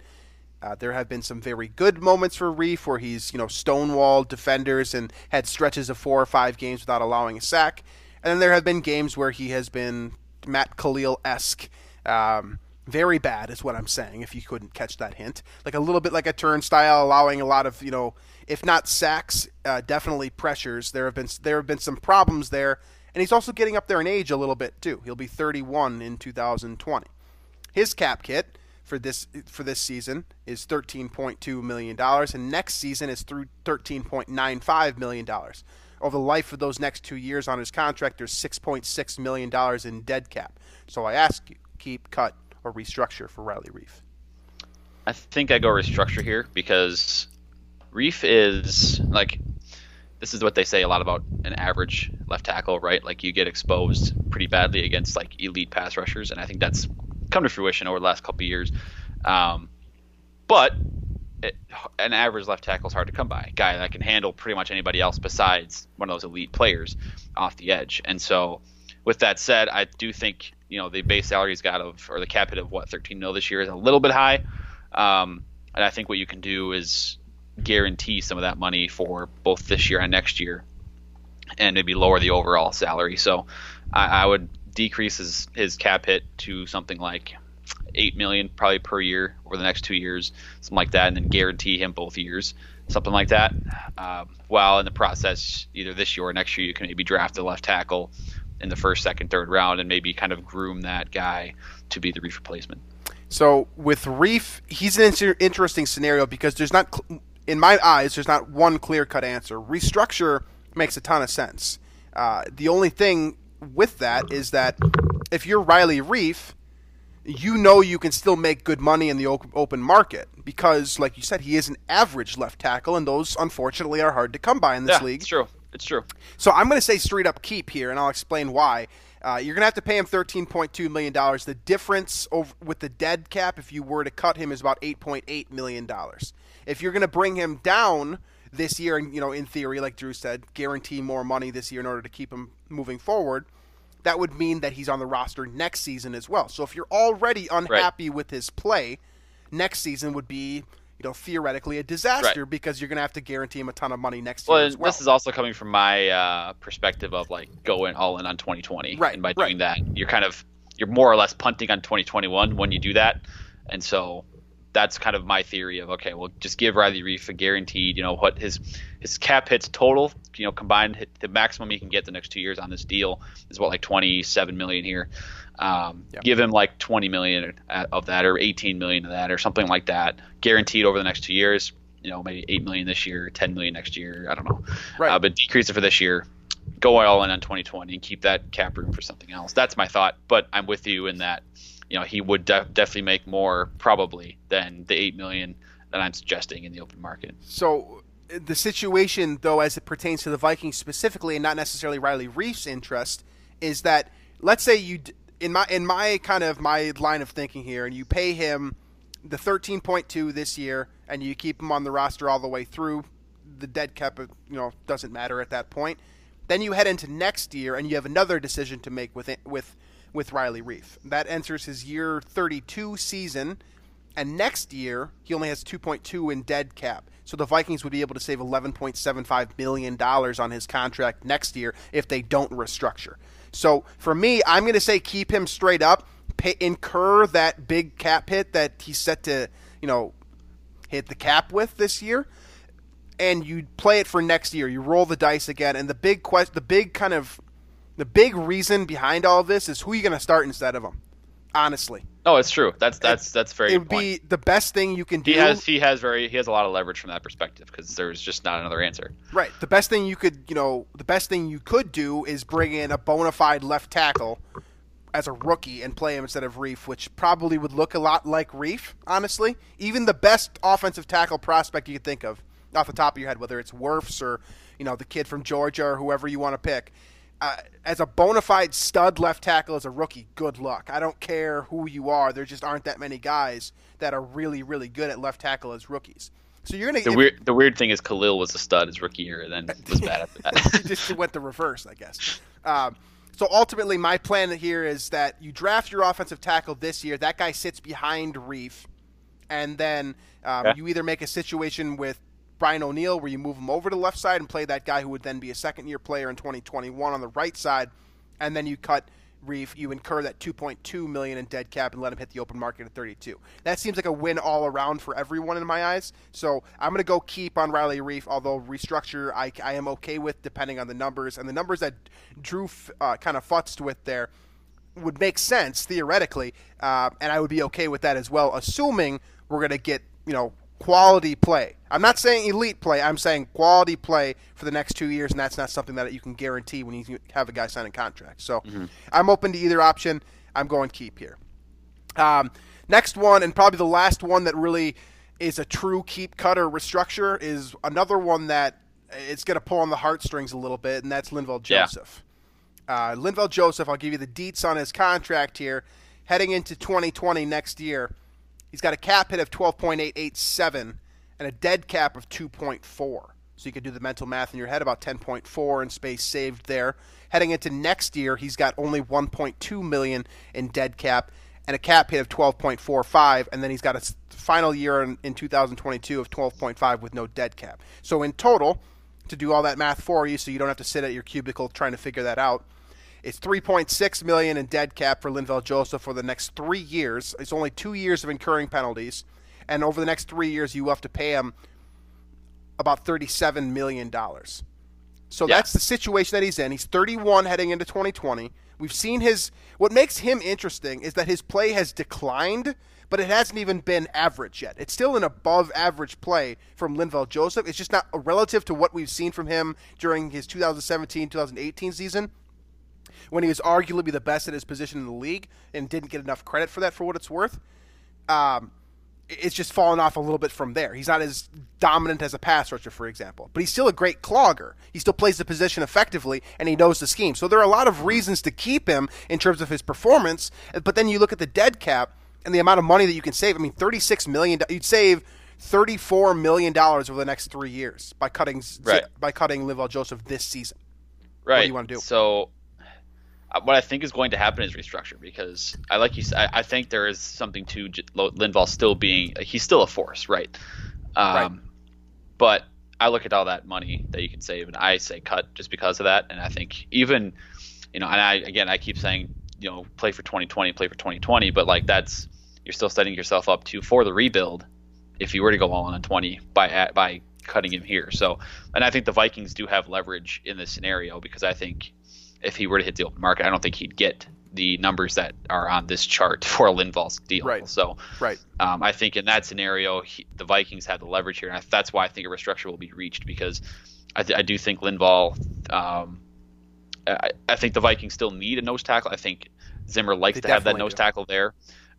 Uh, there have been some very good moments for Reiff where he's you know stonewalled defenders and had stretches of four or five games without allowing a sack. And then there have been games where he has been Matt Kalil esque. Um, very bad is what I'm saying. If you couldn't catch that hint, like a little bit like a turnstile, allowing a lot of you know, if not sacks, uh, definitely pressures. There have been there have been some problems there, and he's also getting up there in age a little bit too. He'll be 31 in 2020. His cap kit for this for this season is 13.2 million dollars, and next season is through 13.95 million dollars. Over the life of those next two years on his contract, there's 6.6 million dollars in dead cap. So I ask you, keep, cut, or restructure for Riley Reiff.
I think I go restructure here because Reiff is like this is what they say a lot about an average left tackle, right? Like you get exposed pretty badly against like elite pass rushers, and I think that's come to fruition over the last couple years. Um, but it, an average left tackle is hard to come by. A guy that can handle pretty much anybody else besides one of those elite players off the edge. And so, with that said, I do think you know the base salary he's got of or the cap hit of what 13 mil this year is a little bit high. Um, and I think what you can do is guarantee some of that money for both this year and next year, and maybe lower the overall salary. So I, I would decrease his, his cap hit to something like eight million probably per year over the next two years, something like that, and then guarantee him both years, something like that. Um, while in the process, either this year or next year, you can maybe draft a left tackle in the first, second, third round, and maybe kind of groom that guy to be the Reiff replacement.
So with Reiff, he's an inter- interesting scenario because there's not, cl- in my eyes, there's not one clear cut answer. Restructure makes a ton of sense. Uh, the only thing with that is that if you're Riley Reiff, you know you can still make good money in the open market because, like you said, he is an average left tackle, and those unfortunately are hard to come by in this
yeah,
league.
true. It's true.
So I'm going to say straight up keep here, and I'll explain why. Uh, you're going to have to pay him $13.2 million. The difference over, with the dead cap, if you were to cut him, is about $8.8 million. If you're going to bring him down, this year, and you know, in theory, like Drew said, guarantee more money this year in order to keep him moving forward. That would mean that he's on the roster next season as well. So if you're already unhappy right. with his play, next season would be you know, theoretically a disaster right. because you're going to have to guarantee him a ton of money next
well,
year. Well,
this is also coming from my uh, perspective of like going all in on 2020.
Right.
And by
right.
doing that, you're kind of you're more or less punting on 2021 when you do that. And so that's kind of my theory of okay, well, just give Riley Reiff a guaranteed, you know, what his his cap hits total, you know, combined the maximum he can get the next two years on this deal is what like 27 million here. Um. Give him like 20 million of that, or 18 million of that, or something like that, guaranteed over the next two years. You know, maybe 8 million this year, 10 million next year. I don't know.
Right. Uh,
but decrease it for this year. Go all in on 2020 and keep that cap room for something else. That's my thought. But I'm with you in that, you know, he would de- definitely make more probably than the 8 million that I'm suggesting in the open market.
So the situation, though, as it pertains to the Vikings specifically, and not necessarily Riley Reiff's interest, is that let's say you in my in my kind of my line of thinking here, and you pay him the thirteen point two this year, and you keep him on the roster all the way through. The dead cap, you know, doesn't matter at that point. Then you head into next year, and you have another decision to make with it, with with Riley Reiff. That enters his year thirty two season, and next year he only has two point two in dead cap. So the Vikings would be able to save eleven point seven five million dollars on his contract next year if they don't restructure. So for me, I'm going to say keep him straight up, pay, incur that big cap hit that he's set to, you know, hit the cap with this year, and you play it for next year. You roll the dice again, and the big quest, the big kind of, the big reason behind all of this is who you going to start instead of him. Honestly.
No, it's true. That's that's that's very.
It would be the best thing you can do.
He has he has very he has a lot of leverage from that perspective because there's just not another answer.
Right. The best thing you could you know the best thing you could do is bring in a bona fide left tackle as a rookie and play him instead of Reiff, which probably would look a lot like Reiff. Honestly, even the best offensive tackle prospect you could think of off the top of your head, whether it's Wirfs or you know the kid from Georgia or whoever you want to pick uh, as a bona fide stud left tackle as a rookie, good luck. I don't care who you are. There just aren't that many guys that are really, really good at left tackle as rookies. So you're gonna.
The if, weird, the weird thing is Kalil was a stud his rookie year, and then was bad after that.
he just went the reverse, I guess. Um, so ultimately, my plan here is that you draft your offensive tackle this year. That guy sits behind Reiff, and then um, you either make a situation with Brian O'Neill, where you move him over to the left side and play that guy who would then be a second year player in 2021 on the right side, and then you cut Reiff, you incur that 2.2 million in dead cap and let him hit the open market at 32. That seems like a win all around for everyone in my eyes. So I'm going to go keep on Riley Reiff, although restructure I, I am okay with depending on the numbers and the numbers that Drew uh, kind of futzed with there would make sense theoretically, uh, and I would be okay with that as well, assuming we're going to get you know quality play. I'm not saying elite play. I'm saying quality play for the next two years, and that's not something that you can guarantee when you have a guy signing contract. So mm-hmm. I'm open to either option. I'm going keep here. Um, next one, and probably the last one that really is a true keep cutter restructure, is another one that it's going to pull on the heartstrings a little bit, and that's Linval Joseph. Yeah. Uh, Linval Joseph, I'll give you the deets on his contract here. Heading into 2020 next year, He's got a cap hit of 12.887 and a dead cap of 2.4. So you can do the mental math in your head about 10.4 in space saved there. Heading into next year, he's got only 1.2 million in dead cap and a cap hit of 12.45, and then he's got a final year in, in 2022 of 12.5 with no dead cap. So in total, to do all that math for you, so you don't have to sit at your cubicle trying to figure that out, it's 3.6 million in dead cap for Linval Joseph for the next three years. It's only two years of incurring penalties, and over the next three years, you have to pay him about 37 million dollars. So yeah. that's the situation that he's in. He's 31 heading into 2020. We've seen his. What makes him interesting is that his play has declined, but it hasn't even been average yet. It's still an above average play from Linval Joseph. It's just not relative to what we've seen from him during his 2017 2018 season when he was arguably the best at his position in the league and didn't get enough credit for that for what it's worth. Um, it's just fallen off a little bit from there. He's not as dominant as a pass rusher, for example, but he's still a great clogger. He still plays the position effectively, and he knows the scheme. So there are a lot of reasons to keep him in terms of his performance. But then you look at the dead cap and the amount of money that you can save. I mean, thirty-six million. You'd save thirty-four million dollars over the next three years by cutting
Right.
by cutting Linval Joseph this season.
Right.
What do you wanna do?
So, what I think is going to happen is restructure because I like you. I, I think there is something to J- Linval still being. uh, He's still a force, right? Um,
Right.
But I look at all that money that you can save, and I say cut just because of that. And I think even, you know, and I again I keep saying, you know, play for 2020, play for 2020, but like that's you're still setting yourself up to for the rebuild if you were to go all in on 20 by by cutting him here. So, and I think the Vikings do have leverage in this scenario because I think if he were to hit the open market, I don't think he'd get the numbers that are on this chart for a Linval's deal.
Right.
So,
Right.
um, I think in that scenario, he, the Vikings have the leverage here, and I, that's why I think a restructure will be reached because I, th- I do think Linval. Um, I, I think the Vikings still need a nose tackle. I think Zimmer likes
They
to have that nose
do.
tackle there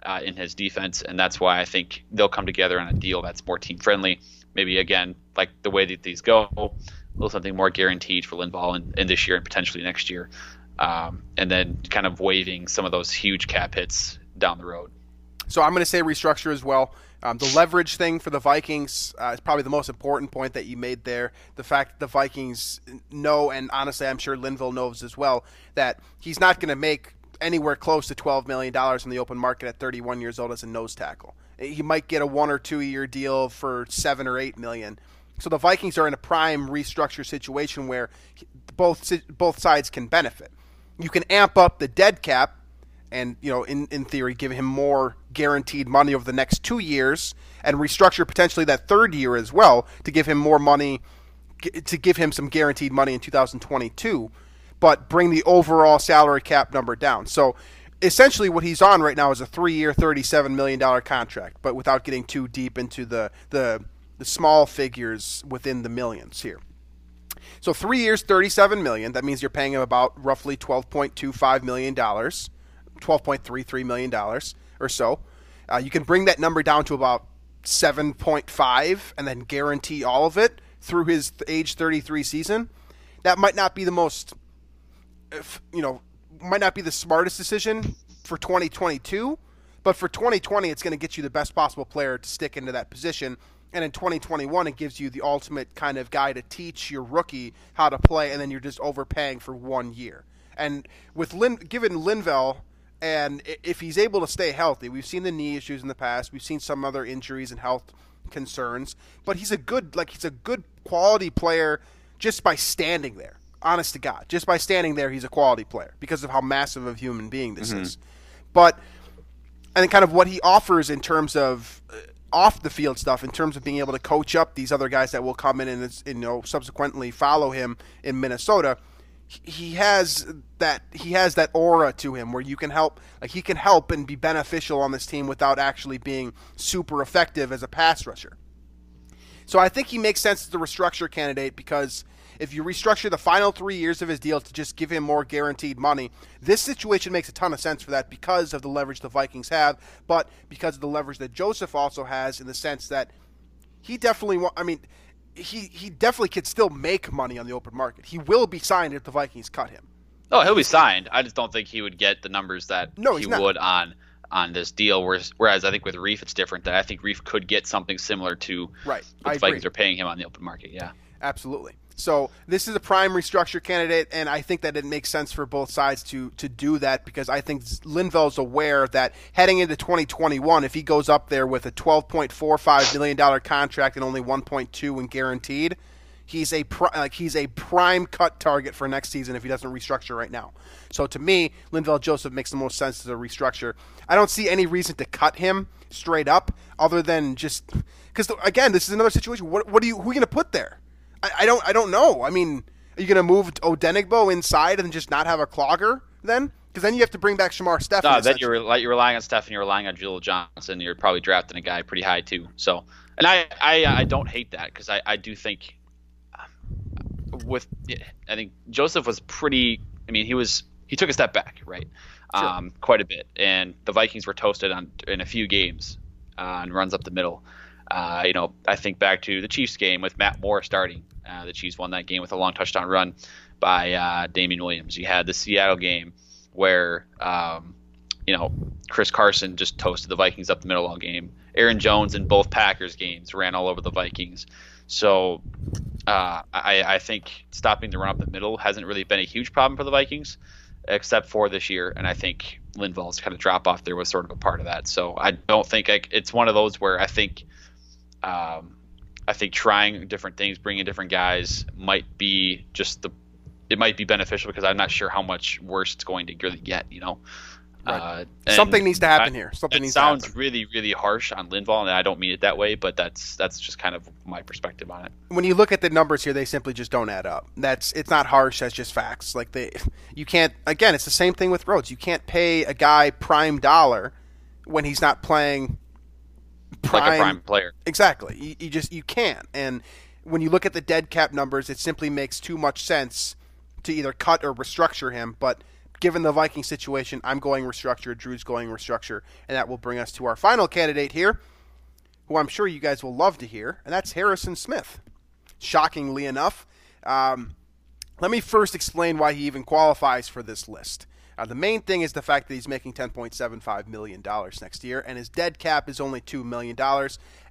uh, in his defense, and that's why I think they'll come together on a deal that's more team friendly. Maybe again, like the way that these go, little something more guaranteed for Linval in, in this year and potentially next year, um, and then kind of waiving some of those huge cap hits down the road.
So I'm going to say restructure as well. Um, the leverage thing for the Vikings uh, is probably the most important point that you made there. The fact that the Vikings know, and honestly, I'm sure Linval knows as well, that he's not going to make anywhere close to $12 million in the open market at 31 years old as a nose tackle. He might get a one or two year deal for seven or eight million. So the Vikings are in a prime restructure situation where both both sides can benefit. You can amp up the dead cap and you know in, in theory give him more guaranteed money over the next two years and restructure potentially that third year as well to give him more money to give him some guaranteed money in 2022 but bring the overall salary cap number down so essentially what he's on right now is a three-year 37 million dollar contract but without getting too deep into the the, the small figures within the millions here so three years, thirty-seven million. That means you're paying him about roughly twelve point two five million dollars, twelve point three three million dollars or so. Uh, you can bring that number down to about seven point five, and then guarantee all of it through his age thirty-three season. That might not be the most, you know, might not be the smartest decision for 2022, but for 2020, it's going to get you the best possible player to stick into that position. And in 2021, it gives you the ultimate kind of guy to teach your rookie how to play, and then you're just overpaying for one year. And with Lin, given Linval, and if he's able to stay healthy, we've seen the knee issues in the past, we've seen some other injuries and health concerns, but he's a good, like he's a good quality player just by standing there. Honest to God, just by standing there, he's a quality player because of how massive of human being this is. But and kind of what he offers in terms of uh, off the field stuff, in terms of being able to coach up these other guys that will come in and, you know subsequently follow him in Minnesota. he- He has that he has that aura to him where you can help like he can help and be beneficial on this team without actually being super effective as a pass rusher. So I think he makes sense as a restructure candidate because if you restructure the final three years of his deal to just give him more guaranteed money, this situation makes a ton of sense for that because of the leverage the Vikings have, but because of the leverage that Joseph also has in the sense that he definitely wa- I mean, he he definitely could still make money on the open market. He will be signed if the Vikings cut him.
Oh, he'll be signed. I just don't think he would get the numbers that
No,
he would on on this deal. Whereas, whereas I think with Reiff it's different. That I think Reiff could get something similar to
Right.
what
I
the Vikings
agree.
are paying him on the open market. Yeah.
Absolutely. So this is a prime restructure candidate, and I think that it makes sense for both sides to to do that because I think Linval's aware that heading into 2021, if he goes up there with a 12.45 million dollar contract and only 1.2 in guaranteed, he's a pri- like he's a prime cut target for next season if he doesn't restructure right now. So to me, Linville Joseph makes the most sense as a restructure. I don't see any reason to cut him straight up, other than just because again, this is another situation. What what do you who are you going to put there? I, I don't I don't know. I mean, are you going to move Odenigbo inside and just not have a clogger then? Because then you have to bring back Shamar Stephen.
No, then you're you're relying on Steph and you're relying on Jaleel Johnson. You're probably drafting a guy pretty high too. So, and I I, I don't hate that because I, I do think um, with I think Joseph was pretty. I mean, he was he took a step back, right?
Sure.
Um, quite a bit, and the Vikings were toasted on in a few games uh, and runs up the middle. Uh, you know, I think back to the Chiefs game with Matt Moore starting. Uh, the Chiefs won that game with a long touchdown run by uh, Damien Williams. You had the Seattle game where um, you know, Chris Carson just toasted the Vikings up the middle all game. Aaron Jones in both Packers games ran all over the Vikings. So uh, I, I think stopping the run up the middle hasn't really been a huge problem for the Vikings, except for this year. And I think Linval's kind of drop off there was sort of a part of that. So I don't think I, it's one of those where I think. Um, I think trying different things, bringing different guys, might be just the. It might be beneficial because I'm not sure how much worse it's going to really get. You know,
Right. Uh, Something needs to happen I, here. Something needs
sounds
to happen.
really, really harsh on Linval, and I don't mean it that way, but that's that's just kind of my perspective on it.
When you look at the numbers here, they simply just don't add up. That's it's not harsh. That's just facts. Like they, you can't. Again, it's the same thing with Rhodes. You can't pay a guy prime dollar when he's not playing
prime, like a prime player.
Exactly. You, you just you can't. And when you look at the dead cap numbers, it simply makes too much sense to either cut or restructure him. But given the Viking situation, I'm going restructure. Drew's going restructure, and that will bring us to our final candidate here, who I'm sure you guys will love to hear, and that's Harrison Smith. Shockingly enough, um, let me first explain why he even qualifies for this list. Uh, the main thing is the fact that he's making $10.75 million next year, and his dead cap is only $2 million,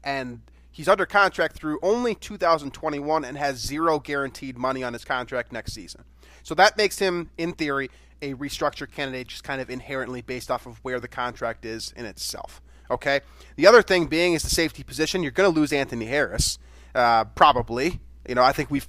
and he's under contract through only 2021 and has zero guaranteed money on his contract next season. So that makes him, in theory, a restructure candidate just kind of inherently based off of where the contract is in itself. Okay. The other thing being is the safety position. You're going to lose Anthony Harris, uh, probably. You know, I think we've,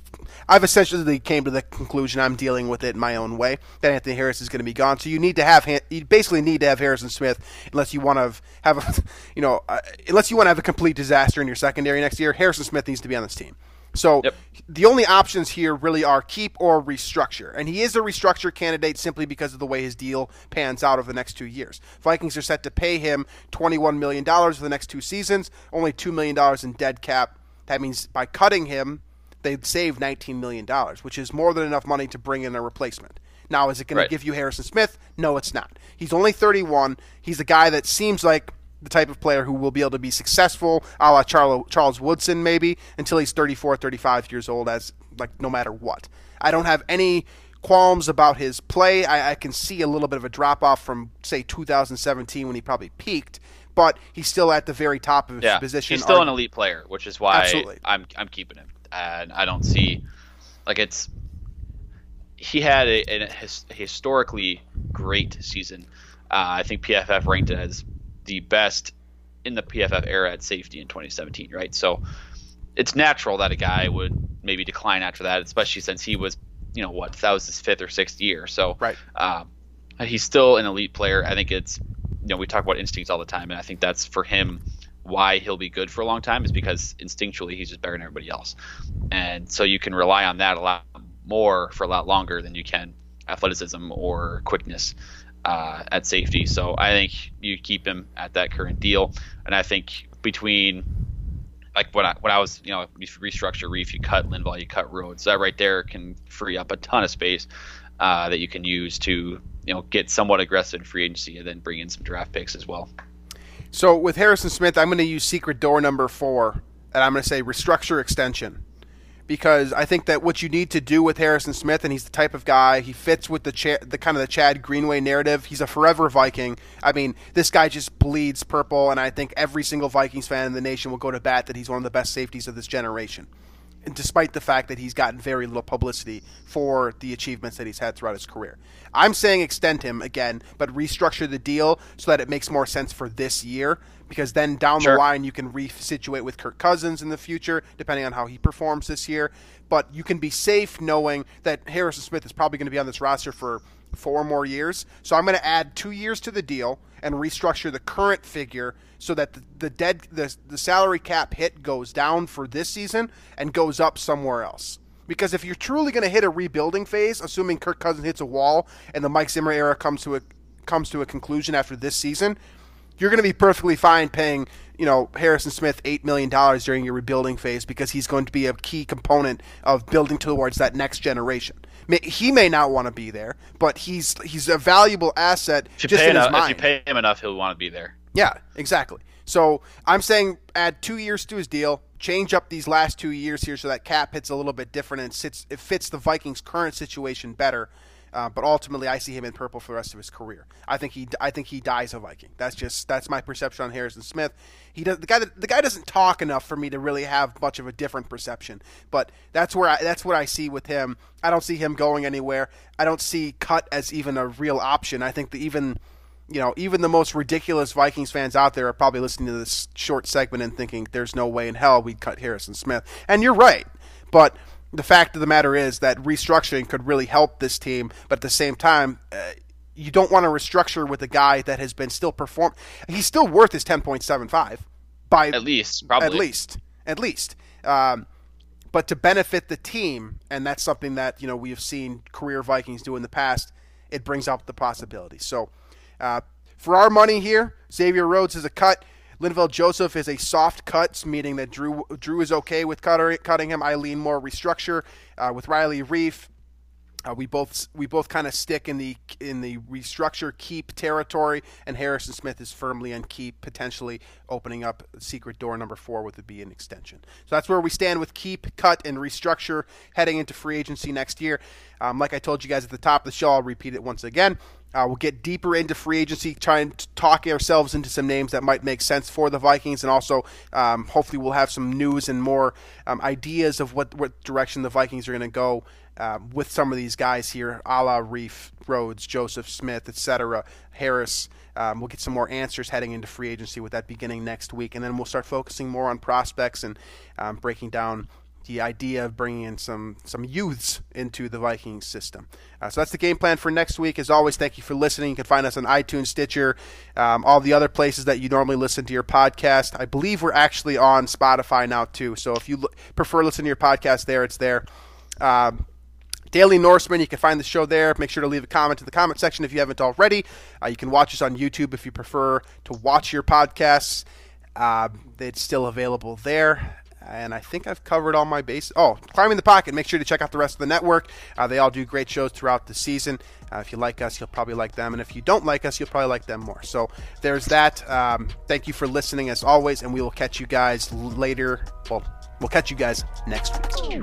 I've essentially came to the conclusion I'm dealing with it in my own way that Anthony Harris is going to be gone. So you need to have, you basically need to have Harrison Smith unless you want to have, a, you know, uh, unless you want to have a complete disaster in your secondary next year. Harrison Smith needs to be on this team. So yep. the only options here really are keep or restructure. And he is a restructure candidate simply because of the way his deal pans out over the next two years. Vikings are set to pay him $21 million for the next two seasons, only $2 million in dead cap. That means by cutting him, they'd save $19 million, which is more than enough money to bring in a replacement. Now, is it going right. to give you Harrison Smith? No, it's not. He's only 31. He's a guy that seems like the type of player who will be able to be successful, a la Charles Woodson, maybe, until he's 34, 35 years old, as like no matter what. I don't have any qualms about his play. I, I can see a little bit of a drop off from, say, 2017 when he probably peaked, but he's still at the very top of his
yeah,
position.
He's still an elite player, which is why Absolutely. I'm I'm keeping him. And I don't see like it's he had a, a, a historically great season. Uh, I think PFF ranked it as the best in the PFF era at safety in 2017, right? So it's natural that a guy would maybe decline after that, especially since he was, you know, what that was his fifth or sixth year. So
right,
um, he's still an elite player. I think it's, you know, we talk about instincts all the time, and I think that's for him why he'll be good for a long time is because instinctually he's just better than everybody else, and so you can rely on that a lot more for a lot longer than you can athleticism or quickness uh, at safety. So I think you keep him at that current deal, and I think between like when I when I was you know you restructure Reiff, you cut Linval, you cut Rhodes. That right there can free up a ton of space uh, that you can use to you know get somewhat aggressive in free agency and then bring in some draft picks as well.
So with Harrison Smith, I'm going to use secret door number four, and I'm going to say restructure extension because I think that what you need to do with Harrison Smith, and he's the type of guy he fits with the the kind of the Chad Greenway narrative. He's a forever Viking. I mean, this guy just bleeds purple, and I think every single Vikings fan in the nation will go to bat that he's one of the best safeties of this generation. Despite the fact that he's gotten very little publicity for the achievements that he's had throughout his career. I'm saying extend him again, but restructure the deal so that it makes more sense for this year because then down sure. the line you can resituate with Kirk Cousins in the future, depending on how he performs this year. But you can be safe knowing that Harrison Smith is probably going to be on this roster for four more years. So I'm going to add two years to the deal and restructure the current figure so that the, the dead the, the salary cap hit goes down for this season and goes up somewhere else. Because if you're truly going to hit a rebuilding phase, assuming Kirk Cousins hits a wall and the Mike Zimmer era comes to a comes to a conclusion after this season, you're going to be perfectly fine paying you know Harrison Smith eight million dollars during your rebuilding phase because he's going to be a key component of building towards that next generation. He may not want to be there, but he's he's a valuable asset
if you
just
pay
in
enough,
his mind.
If you pay him enough, he'll want to be there.
Yeah, exactly. So I'm saying add two years to his deal, change up these last two years here so that cap hits a little bit different and sits it fits the Vikings' current situation better Uh, but ultimately, I see him in purple for the rest of his career. I think he, I think he dies a Viking. That's just that's my perception on Harrison Smith. He does the guy. that, The guy doesn't talk enough for me to really have much of a different perception. But that's where I, that's what I see with him. I don't see him going anywhere. I don't see cut as even a real option. I think that even you know, even the most ridiculous Vikings fans out there are probably listening to this short segment and thinking, "There's no way in hell we'd cut Harrison Smith." And you're right, but the fact of the matter is that restructuring could really help this team. But at the same time, uh, you don't want to restructure with a guy that has been still perform. He's still worth his 10.75 by
at least, probably
at least, at least. Um, but to benefit the team, and that's something that you know we have seen career Vikings do in the past. It brings up the possibility. So uh, for our money here, Xavier Rhodes is a cut. Linval Joseph is a soft cut, meaning that Drew Drew is okay with cutter, cutting him. I lean more restructure uh, with Riley Reiff. Uh, we both we both kind of stick in the in the restructure keep territory, and Harrison Smith is firmly in keep, potentially opening up secret door number four with the B an extension. So that's where we stand with keep, cut, and restructure heading into free agency next year. Um, like I told you guys at the top of the show, I'll repeat it once again. Uh, we'll get deeper into free agency, trying to talk ourselves into some names that might make sense for the Vikings, and also um, hopefully we'll have some news and more um, ideas of what, what direction the Vikings are going to go uh, with some of these guys here, a la Reiff, Rhodes, Joseph Smith, etc., Harris. Um, we'll get some more answers heading into free agency with that beginning next week, and then we'll start focusing more on prospects and um, breaking down the idea of bringing in some some youths into the Vikings system. Uh, so that's the game plan for next week. As always, thank you for listening. You can find us on iTunes, Stitcher, um, all the other places that you normally listen to your podcast. I believe we're actually on Spotify now too. So if you l- prefer listening to your podcast there, it's there. Um, Daily Norseman, you can find the show there. Make sure to leave a comment in the comment section if you haven't already. Uh, you can watch us on YouTube if you prefer to watch your podcasts. Uh, it's still available there and I think I've covered all my bases. Oh, climbing the pocket. Make sure to check out the rest of the network. Uh, they all do great shows throughout the season. Uh, if you like us, you'll probably like them, and if you don't like us, you'll probably like them more. So there's that. Um, thank you for listening as always, and we will catch you guys later. Well, we'll catch you guys next week.